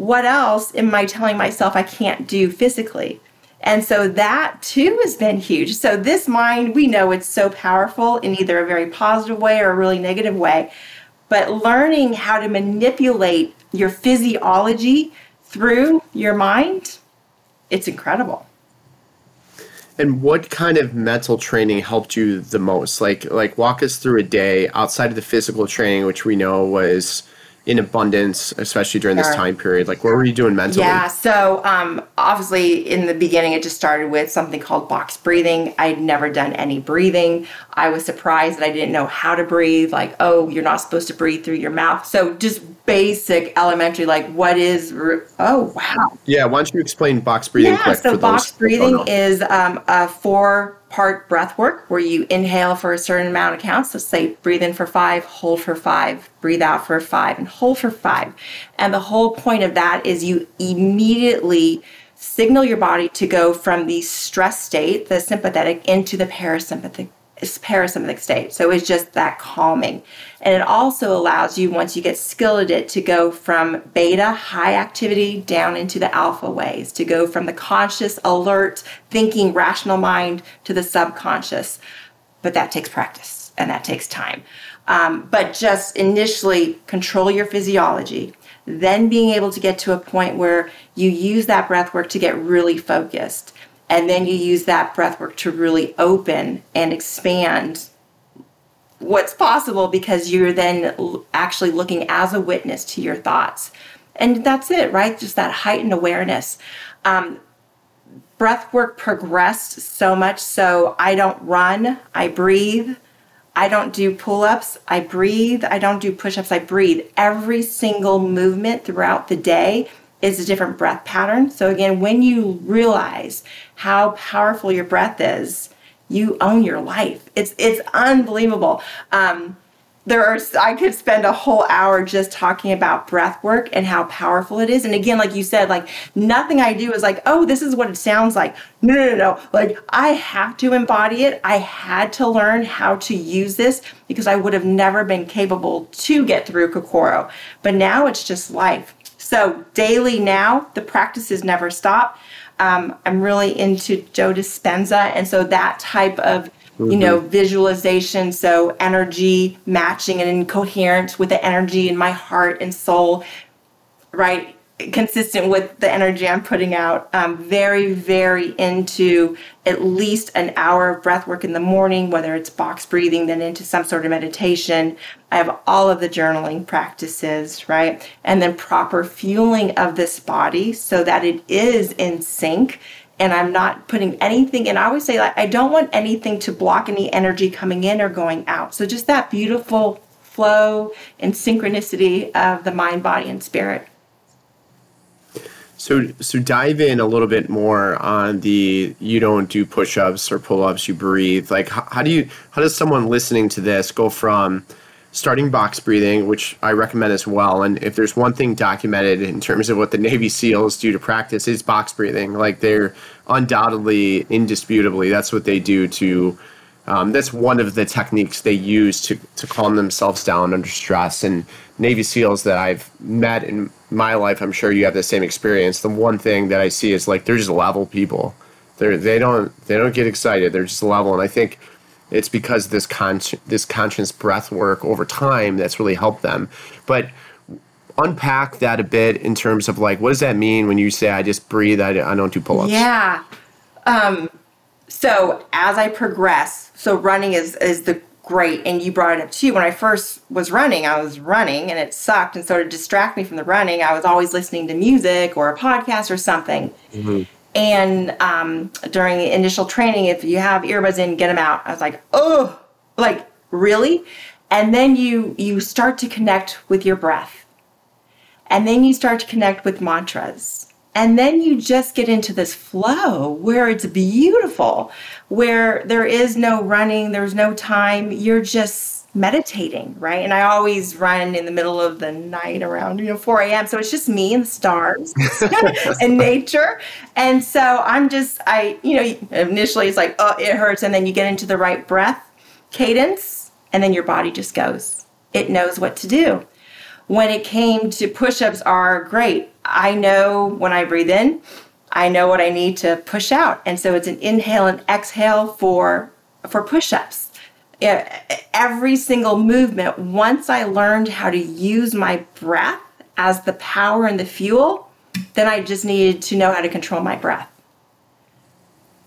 what else am I telling myself I can't do physically? And so that too has been huge. So, this mind, we know it's so powerful in either a very positive way or a really negative way. But learning how to manipulate your physiology through your mind, it's incredible. And what kind of mental training helped you the most? Like, like walk us through a day outside of the physical training, which we know was in abundance, especially during this time period? Like, what were you doing mentally? Yeah, so um, obviously, in the beginning, it just started with something called box breathing. I'd never done any breathing. I was surprised that I didn't know how to breathe. Like, oh, you're not supposed to breathe through your mouth. So, just basic, elementary, like, what is, oh, wow. Yeah, why don't you explain box breathing? Yeah, so box breathing is um, a four part breath work where you inhale for a certain amount of counts. So say breathe in for five, hold for five, breathe out for five, and hold for five. And the whole point of that is you immediately signal your body to go from the stress state, the sympathetic, into the parasympathetic parasympathetic state. So it's just that calming. And it also allows you, once you get skilled at it, to go from beta, high activity, down into the alpha ways, to go from the conscious, alert, thinking, rational mind to the subconscious. But that takes practice and that takes time. Um, but just initially control your physiology, then being able to get to a point where you use that breath work to get really focused and then you use that breath work to really open and expand what's possible because you're then actually looking as a witness to your thoughts. And that's it, right? Just that heightened awareness. Um, breath work progressed so much so I don't run, I breathe. I don't do pull ups, I breathe. I don't do push ups, I breathe. Every single movement throughout the day is a different breath pattern. So again, when you realize how powerful your breath is, you own your life. It's it's unbelievable. Um, there are I could spend a whole hour just talking about breath work and how powerful it is. And again, like you said, like nothing I do is like, oh, this is what it sounds like. No, no, no, no. Like I have to embody it. I had to learn how to use this because I would have never been capable to get through Kokoro. But now it's just life. So daily now, the practices never stop. Um, I'm really into Joe Dispenza, and so that type of you know, visualization, so energy matching and in coherence with the energy in my heart and soul, right? Consistent with the energy I'm putting out. Um, very, very into at least an hour of breath work in the morning, whether it's box breathing, then into some sort of meditation. I have all of the journaling practices, right? And then proper fueling of this body so that it is in sync and I'm not putting anything and I always say like I don't want anything to block any energy coming in or going out. So just that beautiful flow and synchronicity of the mind, body, and spirit. So so dive in a little bit more on the you don't do push-ups or pull-ups, you breathe. Like how, how do you how does someone listening to this go from starting box breathing, which I recommend as well. And if there's one thing documented in terms of what the [LAUGHS] Navy SEALs do to practice, is box breathing. Like they're undoubtedly, indisputably, that's what they do to. Um, that's one of the techniques they use to, to calm themselves down under stress. And Navy SEALs that I've met in my life, I'm sure you have the same experience. The one thing that I see is like they're just level people. They're they don't they don't get excited. They're just level. And I think it's because this con- this conscious breath work over time that's really helped them. But unpack that a bit in terms of like what does that mean when you say I just breathe, I, I don't do pull-ups. Yeah. Um, so as I progress, so running is is the great and you brought it up too when i first was running i was running and it sucked and so to distract me from the running i was always listening to music or a podcast or something mm-hmm. And um, during the initial training, if you have earbuds in, get them out. I was like, oh, like really? And then you you start to connect with your breath, and then you start to connect with mantras, and then you just get into this flow where it's beautiful, where there is no running, there's no time. You're just meditating, right? And I always run in the middle of the night around, you know, 4 a.m. So it's just me and the stars [LAUGHS] and nature. And so I'm just, I, you know, initially it's like, oh, it hurts. And then you get into the right breath cadence, and then your body just goes. It knows what to do. When it came to push ups, are great. I know when I breathe in, I know what I need to push out. And so it's an inhale and exhale for for push-ups every single movement, once I learned how to use my breath as the power and the fuel, then I just needed to know how to control my breath.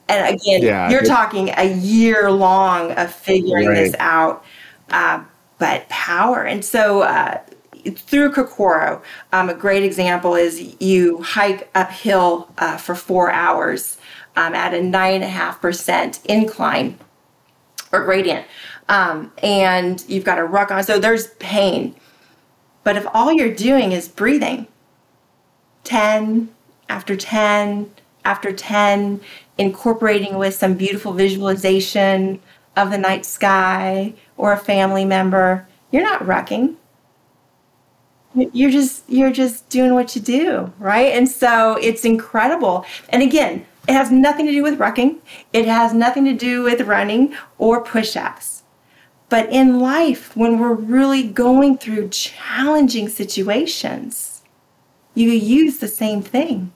And again, yeah, you're talking a year long of figuring right. this out, uh, but power. And so uh, through Kokoro, um, a great example is you hike uphill uh, for four hours um, at a nine and a half percent incline or gradient. Um, and you've got a ruck on. So there's pain. But if all you're doing is breathing, 10 after 10 after 10, incorporating with some beautiful visualization of the night sky or a family member, you're not rucking. You're just you're just doing what you do, right? And so it's incredible. And again, it has nothing to do with rucking. It has nothing to do with running or push-ups. But in life, when we're really going through challenging situations, you use the same thing.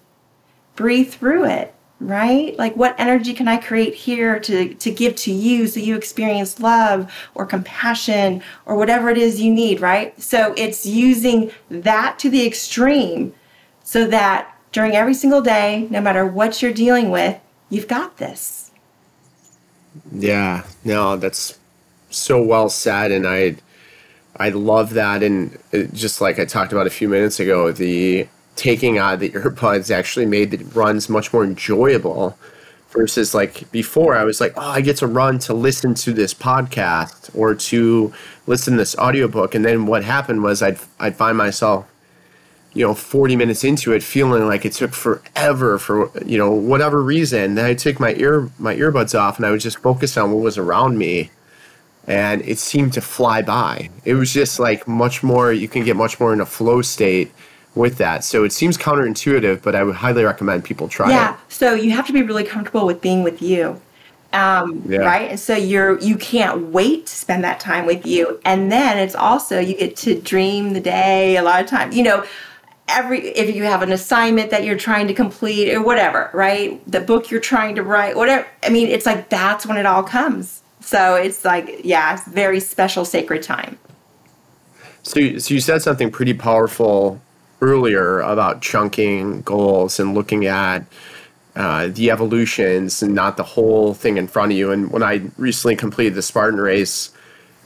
Breathe through it, right? Like, what energy can I create here to, to give to you so you experience love or compassion or whatever it is you need, right? So, it's using that to the extreme so that during every single day, no matter what you're dealing with, you've got this. Yeah, no, that's so well said, and I, I love that, and just like I talked about a few minutes ago, the taking out the earbuds [LAUGHS] actually made the runs much more enjoyable versus like before i was like oh i get to run to listen to this podcast or to listen to this audiobook. And then what happened was i'd, I'd find myself you know 40 minutes into it feeling like it took forever for you know whatever reason then i took my ear my earbuds off and i was just focused on what was around me and it seemed to fly by. It was just like much more you can get much more in a flow state with that. So it seems counterintuitive but i would highly recommend people try yeah, it. yeah so you have to be really comfortable with being with you. Um, yeah. right? And so you're you can't wait to spend that time with you. And then it's also you get to dream the day a lot of times you know every if you have an assignment that you're trying to complete or whatever right? The book you're trying to write whatever. I mean it's like that's when it all comes. So it's like, yeah, it's very special, sacred time. So, so you said something pretty powerful earlier about chunking goals and looking at uh, the evolutions and not the whole thing in front of you. And when I recently completed the Spartan race,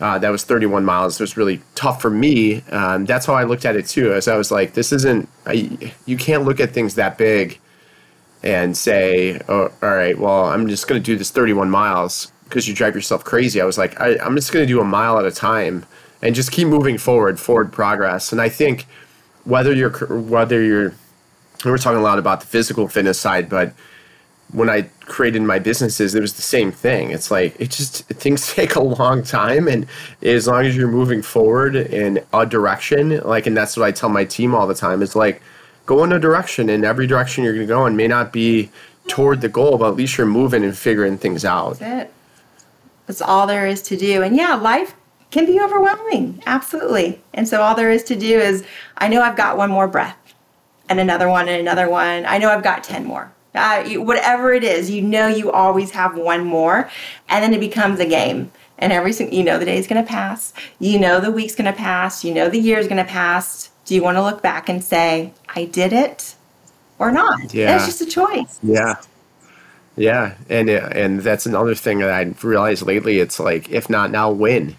uh, that was 31 miles. It was really tough for me. Um, that's how I looked at it too. As I was like, this isn't. I, you can't look at things that big and say, oh, all right, well, I'm just going to do this 31 miles because you drive yourself crazy. I was like, I, I'm just going to do a mile at a time and just keep moving forward, forward progress. And I think whether you're whether you're we're talking a lot about the physical fitness side, but when I created my businesses, it was the same thing. It's like it just things [LAUGHS] take a long time, and as long as you're moving forward in a direction, like, and that's what I tell my team all the time is like, go in a direction, and every direction you're going to go in may not be toward the goal, but at least you're moving and figuring things out. That's it. That's all there is to do. And yeah, life can be overwhelming. Absolutely. And so all there is to do is I know I've got one more breath and another one and another one. I know I've got 10 more. Uh, whatever it is, you know you always have one more. And then it becomes a game. And every single, you know the day's going to pass. You know the week's going to pass. You know the year's going to pass. Do you want to look back and say, I did it or not? Yeah. It's just a choice. Yeah. Yeah, and and that's another thing that I realized lately. It's like if not now, when?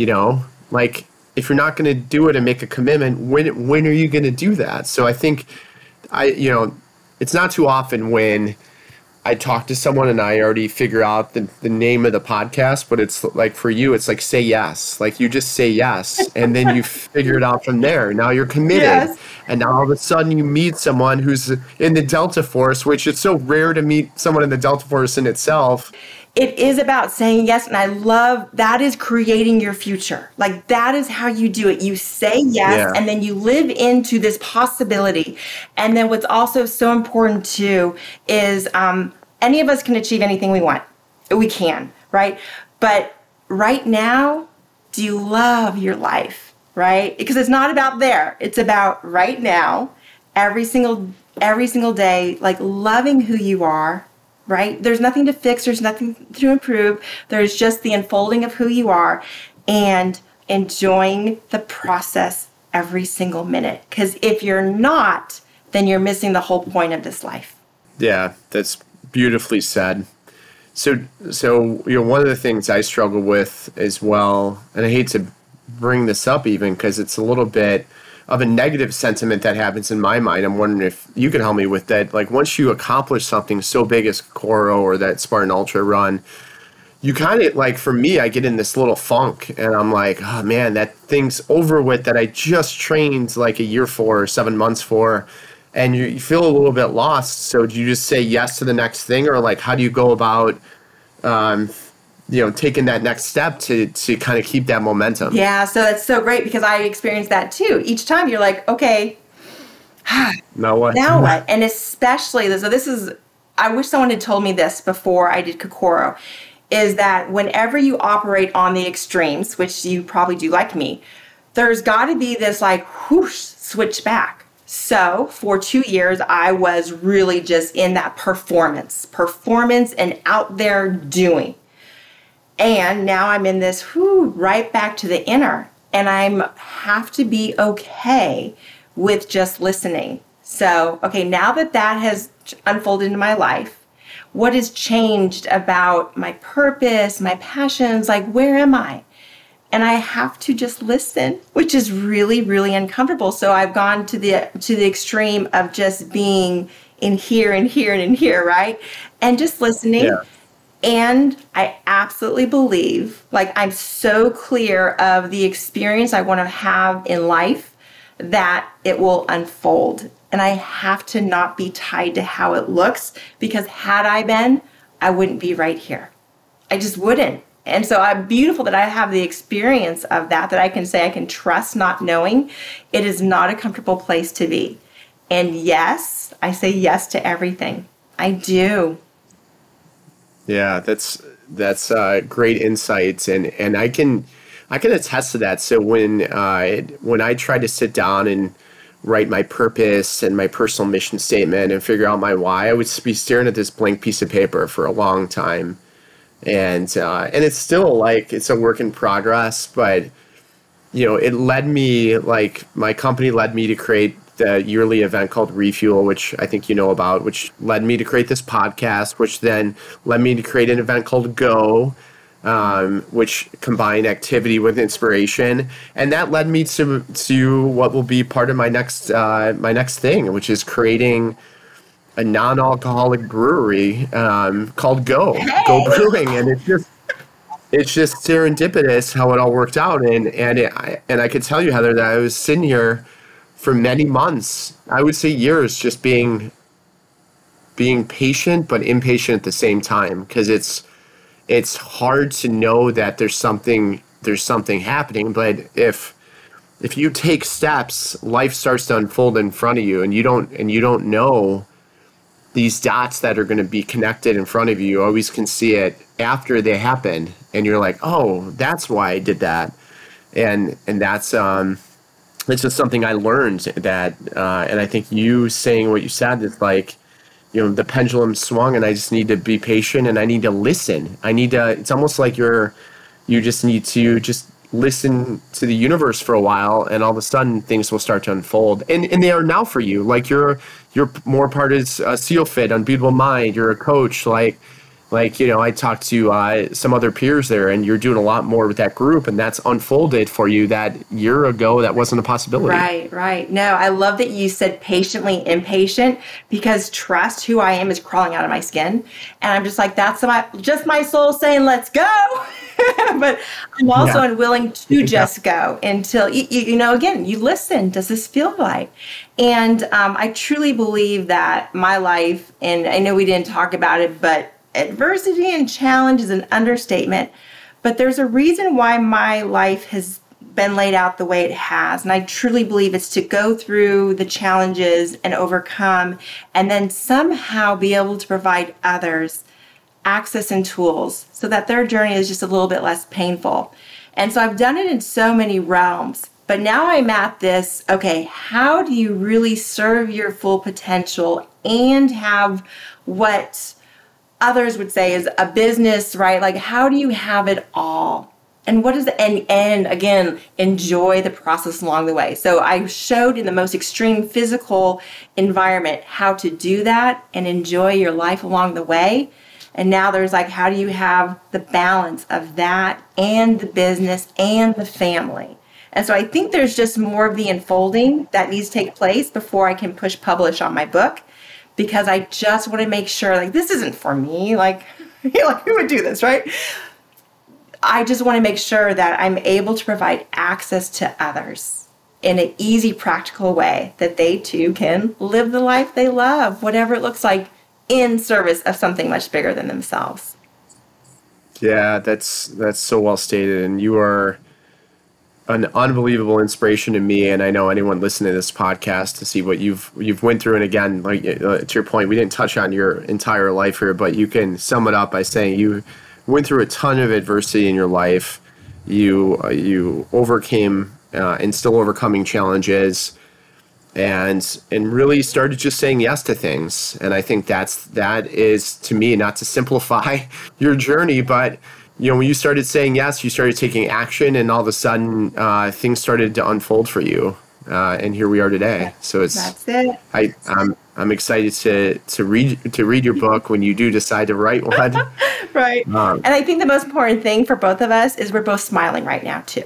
You know, like if you're not going to do it and make a commitment, when when are you going to do that? So I think I you know, it's not too often when I talk to someone and I already figure out the, the name of the podcast, but it's like for you, it's like say yes. Like you just say yes, and then you [LAUGHS] figure it out from there. Now you're committed, Yes. and now all of a sudden you meet someone who's in the Delta Force, which it's so rare to meet someone in the Delta Force in itself. It is about saying yes and i love that is creating your future. Like that is how you do it. You say yes Yeah. and then you live into this possibility. And then what's also so important too is um, any of us can achieve anything we want. We can right? But right now do you love your life right? Because it's not about there. It's about right now every single every single day like loving who you are right? There's nothing to fix there's nothing to improve. There's just the unfolding of who you are and enjoying the process every single minute. Because if you're not then you're missing the whole point of this life. Yeah, that's beautifully said. So, so you know, one of the things I struggle with as well, and I hate to bring this up even because it's a little bit of a negative sentiment that happens in my mind. I'm wondering if you can help me with that. Like once you accomplish something so big as Kokoro or that Spartan Ultra run, you kind of like for me, I get in this little funk, and I'm like, oh man, that thing's over with that I just trained like a year for or seven months for, and you, you feel a little bit lost. So do you just say yes to the next thing, or like how do you go about, um, you know, taking that next step to to kind of keep that momentum? yeah so that's so great because i experienced that too each time you're like okay [SIGHS] Now what? now what? [LAUGHS] And especially, so this is, I wish someone had told me this before I did Kokoro, is that whenever you operate on the extremes, which you probably do like me, there's got to be this like whoosh switch back. So for two years, I was really just in that performance, performance and out there doing. And now I'm in this whoo, right back to the inner. And I'm have to be okay with just listening. So, okay, now that that has unfolded into my life, what has changed about my purpose, my passions? Like, where am I? And I have to just listen, which is really, really uncomfortable. So I've gone to the to the extreme of just being in here and here and in here, right? And just listening. Yeah. And I absolutely believe, like, I'm so clear of the experience I want to have in life that it will unfold. And I have to not be tied to how it looks because had I been, I wouldn't be right here. I just wouldn't. And so I'm beautiful that I have the experience of that, that I can say I can trust not knowing. It is not a comfortable place to be. And yes, I say yes to everything. I do. Yeah, that's that's uh, great insights, and and I can I can attest to that. So when uh, when I try to sit down and write my purpose and my personal mission statement and figure out my why, I would be staring at this blank piece of paper for a long time, and uh, and it's still like it's a work in progress, but you know, it led me like my company led me to create the yearly event called Refuel, which I think you know about, which led me to create this podcast, which then led me to create an event called Go, um, which combined activity with inspiration, and that led me to to what will be part of my next uh, my next thing, which is creating a non-alcoholic brewery um, called Go. Hey. Go Brewing, and it's just it's just serendipitous how it all worked out, and and it, I, and I could tell you Heather that I was sitting here for many months, I would say years, just being being patient but impatient at the same time. Because it's it's hard to know that there's something there's something happening. But if if you take steps life starts to unfold in front of you and you don't and you don't know these dots that are going to be connected in front of you, you always can see it after they happen and you're like oh that's why i did that. And and that's um it's just something i learned that uh, and i think you saying what you said is like you know the pendulum swung and i just need to be patient and i need to listen. I need to it's almost like you're you just need to just listen to the universe for a while and all of a sudden things will start to unfold. And and they are now for you. Like you're you're more part of uh, SEALFIT unbeatable mind. You're a coach. Like like you know i talked to uh, some other peers there and you're doing a lot more with that group and that's unfolded for you that year ago that wasn't a possibility. Right right. No i love that you said patiently impatient because trust who i am is crawling out of my skin. And i'm just like that's my just my soul saying let's go [LAUGHS] [LAUGHS] but i'm also yeah. unwilling to yeah. just go until you, you know again you listen does this feel right and um, i truly believe that my life and i know we didn't talk about it but adversity and challenge is an understatement, but there's a reason why my life has been laid out the way it has. And I truly believe it's to go through the challenges and overcome, and then somehow be able to provide others access and tools so that their journey is just a little bit less painful. And so I've done it in so many realms. But now I'm at this okay, how do you really serve your full potential and have what others would say is a business, right? Like, how do you have it all? And what is the and and again, enjoy the process along the way. So I showed in the most extreme physical environment how to do that and enjoy your life along the way. And now there's like, how do you have the balance of that and the business and the family? And so I think there's just more of the unfolding that needs to take place before I can push publish on my book because I just want to make sure like this isn't for me. Like, [LAUGHS] like who would do this, right? I just want to make sure that I'm able to provide access to others in an easy, practical way that they too can live the life they love, whatever it looks like, in service of something much bigger than themselves. Yeah, that's that's so well stated, and you are an unbelievable inspiration to me and I know anyone listening to this podcast to see what you've you've went through and again like uh, to your point we didn't touch on your entire life here but you can sum it up by saying you went through a ton of adversity in your life you uh, you overcame uh, and still overcoming challenges and and really started just saying yes to things and I think that's that is to me not to simplify [LAUGHS] your journey but you know, when you started saying yes, you started taking action, and all of a sudden, uh, things started to unfold for you. Uh, and here we are today. So it's that's it. I I'm I'm excited to to read to read your book when you do decide to write [LAUGHS] one. right. Um, and I think the most important thing for both of us is we're both smiling right now too.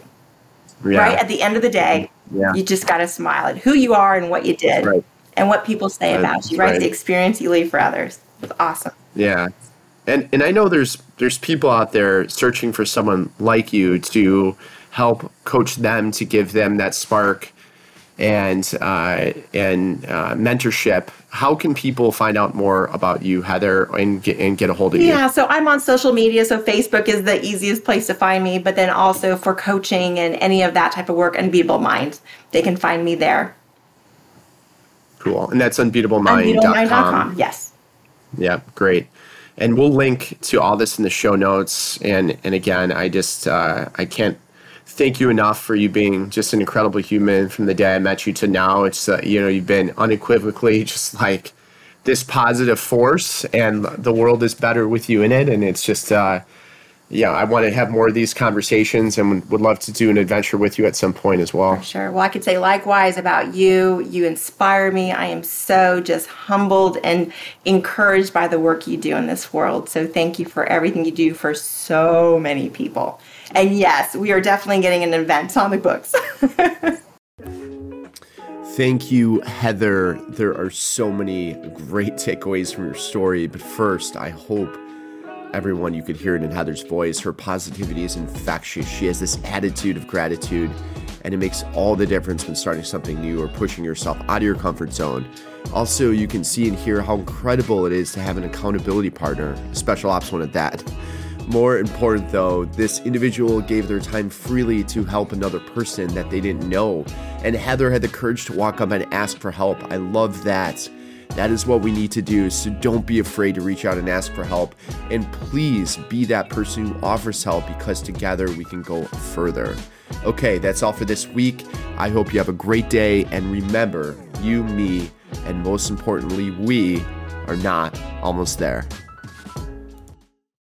Yeah. Right at the end of the day, yeah. you just got to smile at who you are and what you did, right. and what people say about you. Right? right, the experience you leave for others. It's awesome. Yeah, and and I know there's there's people out there searching for someone like you to help coach them to give them that spark and uh, and uh, mentorship. How can people find out more about you, Heather, and get, and get a hold of yeah, you? Yeah, so I'm on social media. So Facebook is the easiest place to find me, but then also for coaching and any of that type of work, Unbeatable Mind, they can find me there. Cool, and that's unbeatablemind.com. Unbeatablemind.com. Yes. Yeah, great and we'll link to all this in the show notes. And and again, I just uh, I can't thank you enough for you being just an incredible human from the day I met you to now. It's uh, you know you've been unequivocally [LAUGHS] just like this positive force, and the world is better with you in it. And it's just uh, yeah, I want to have more of these conversations and would love to do an adventure with you at some point as well. Sure. Well, I could say likewise about you. You inspire me. I am so just humbled and encouraged by the work you do in this world. So thank you for everything you do for so many people. And yes, we are definitely getting an event on the books. [LAUGHS] Thank you, Heather. There are so many great takeaways from your story. But first, I hope everyone, you could hear it in Heather's voice. Her positivity is infectious. She has this attitude of gratitude, and it makes all the difference when starting something new or pushing yourself out of your comfort zone. Also, you can see and hear how incredible it is to have an accountability partner, a special ops one at that. More important though, this individual gave their time freely to help another person that they didn't know. And Heather had the courage to walk up and ask for help. I love that. That is what we need to do. So don't be afraid to reach out and ask for help. And please be that person who offers help because together we can go further. Okay, that's all for this week. I hope you have a great day. And remember, you, me, and most importantly, we are not almost there.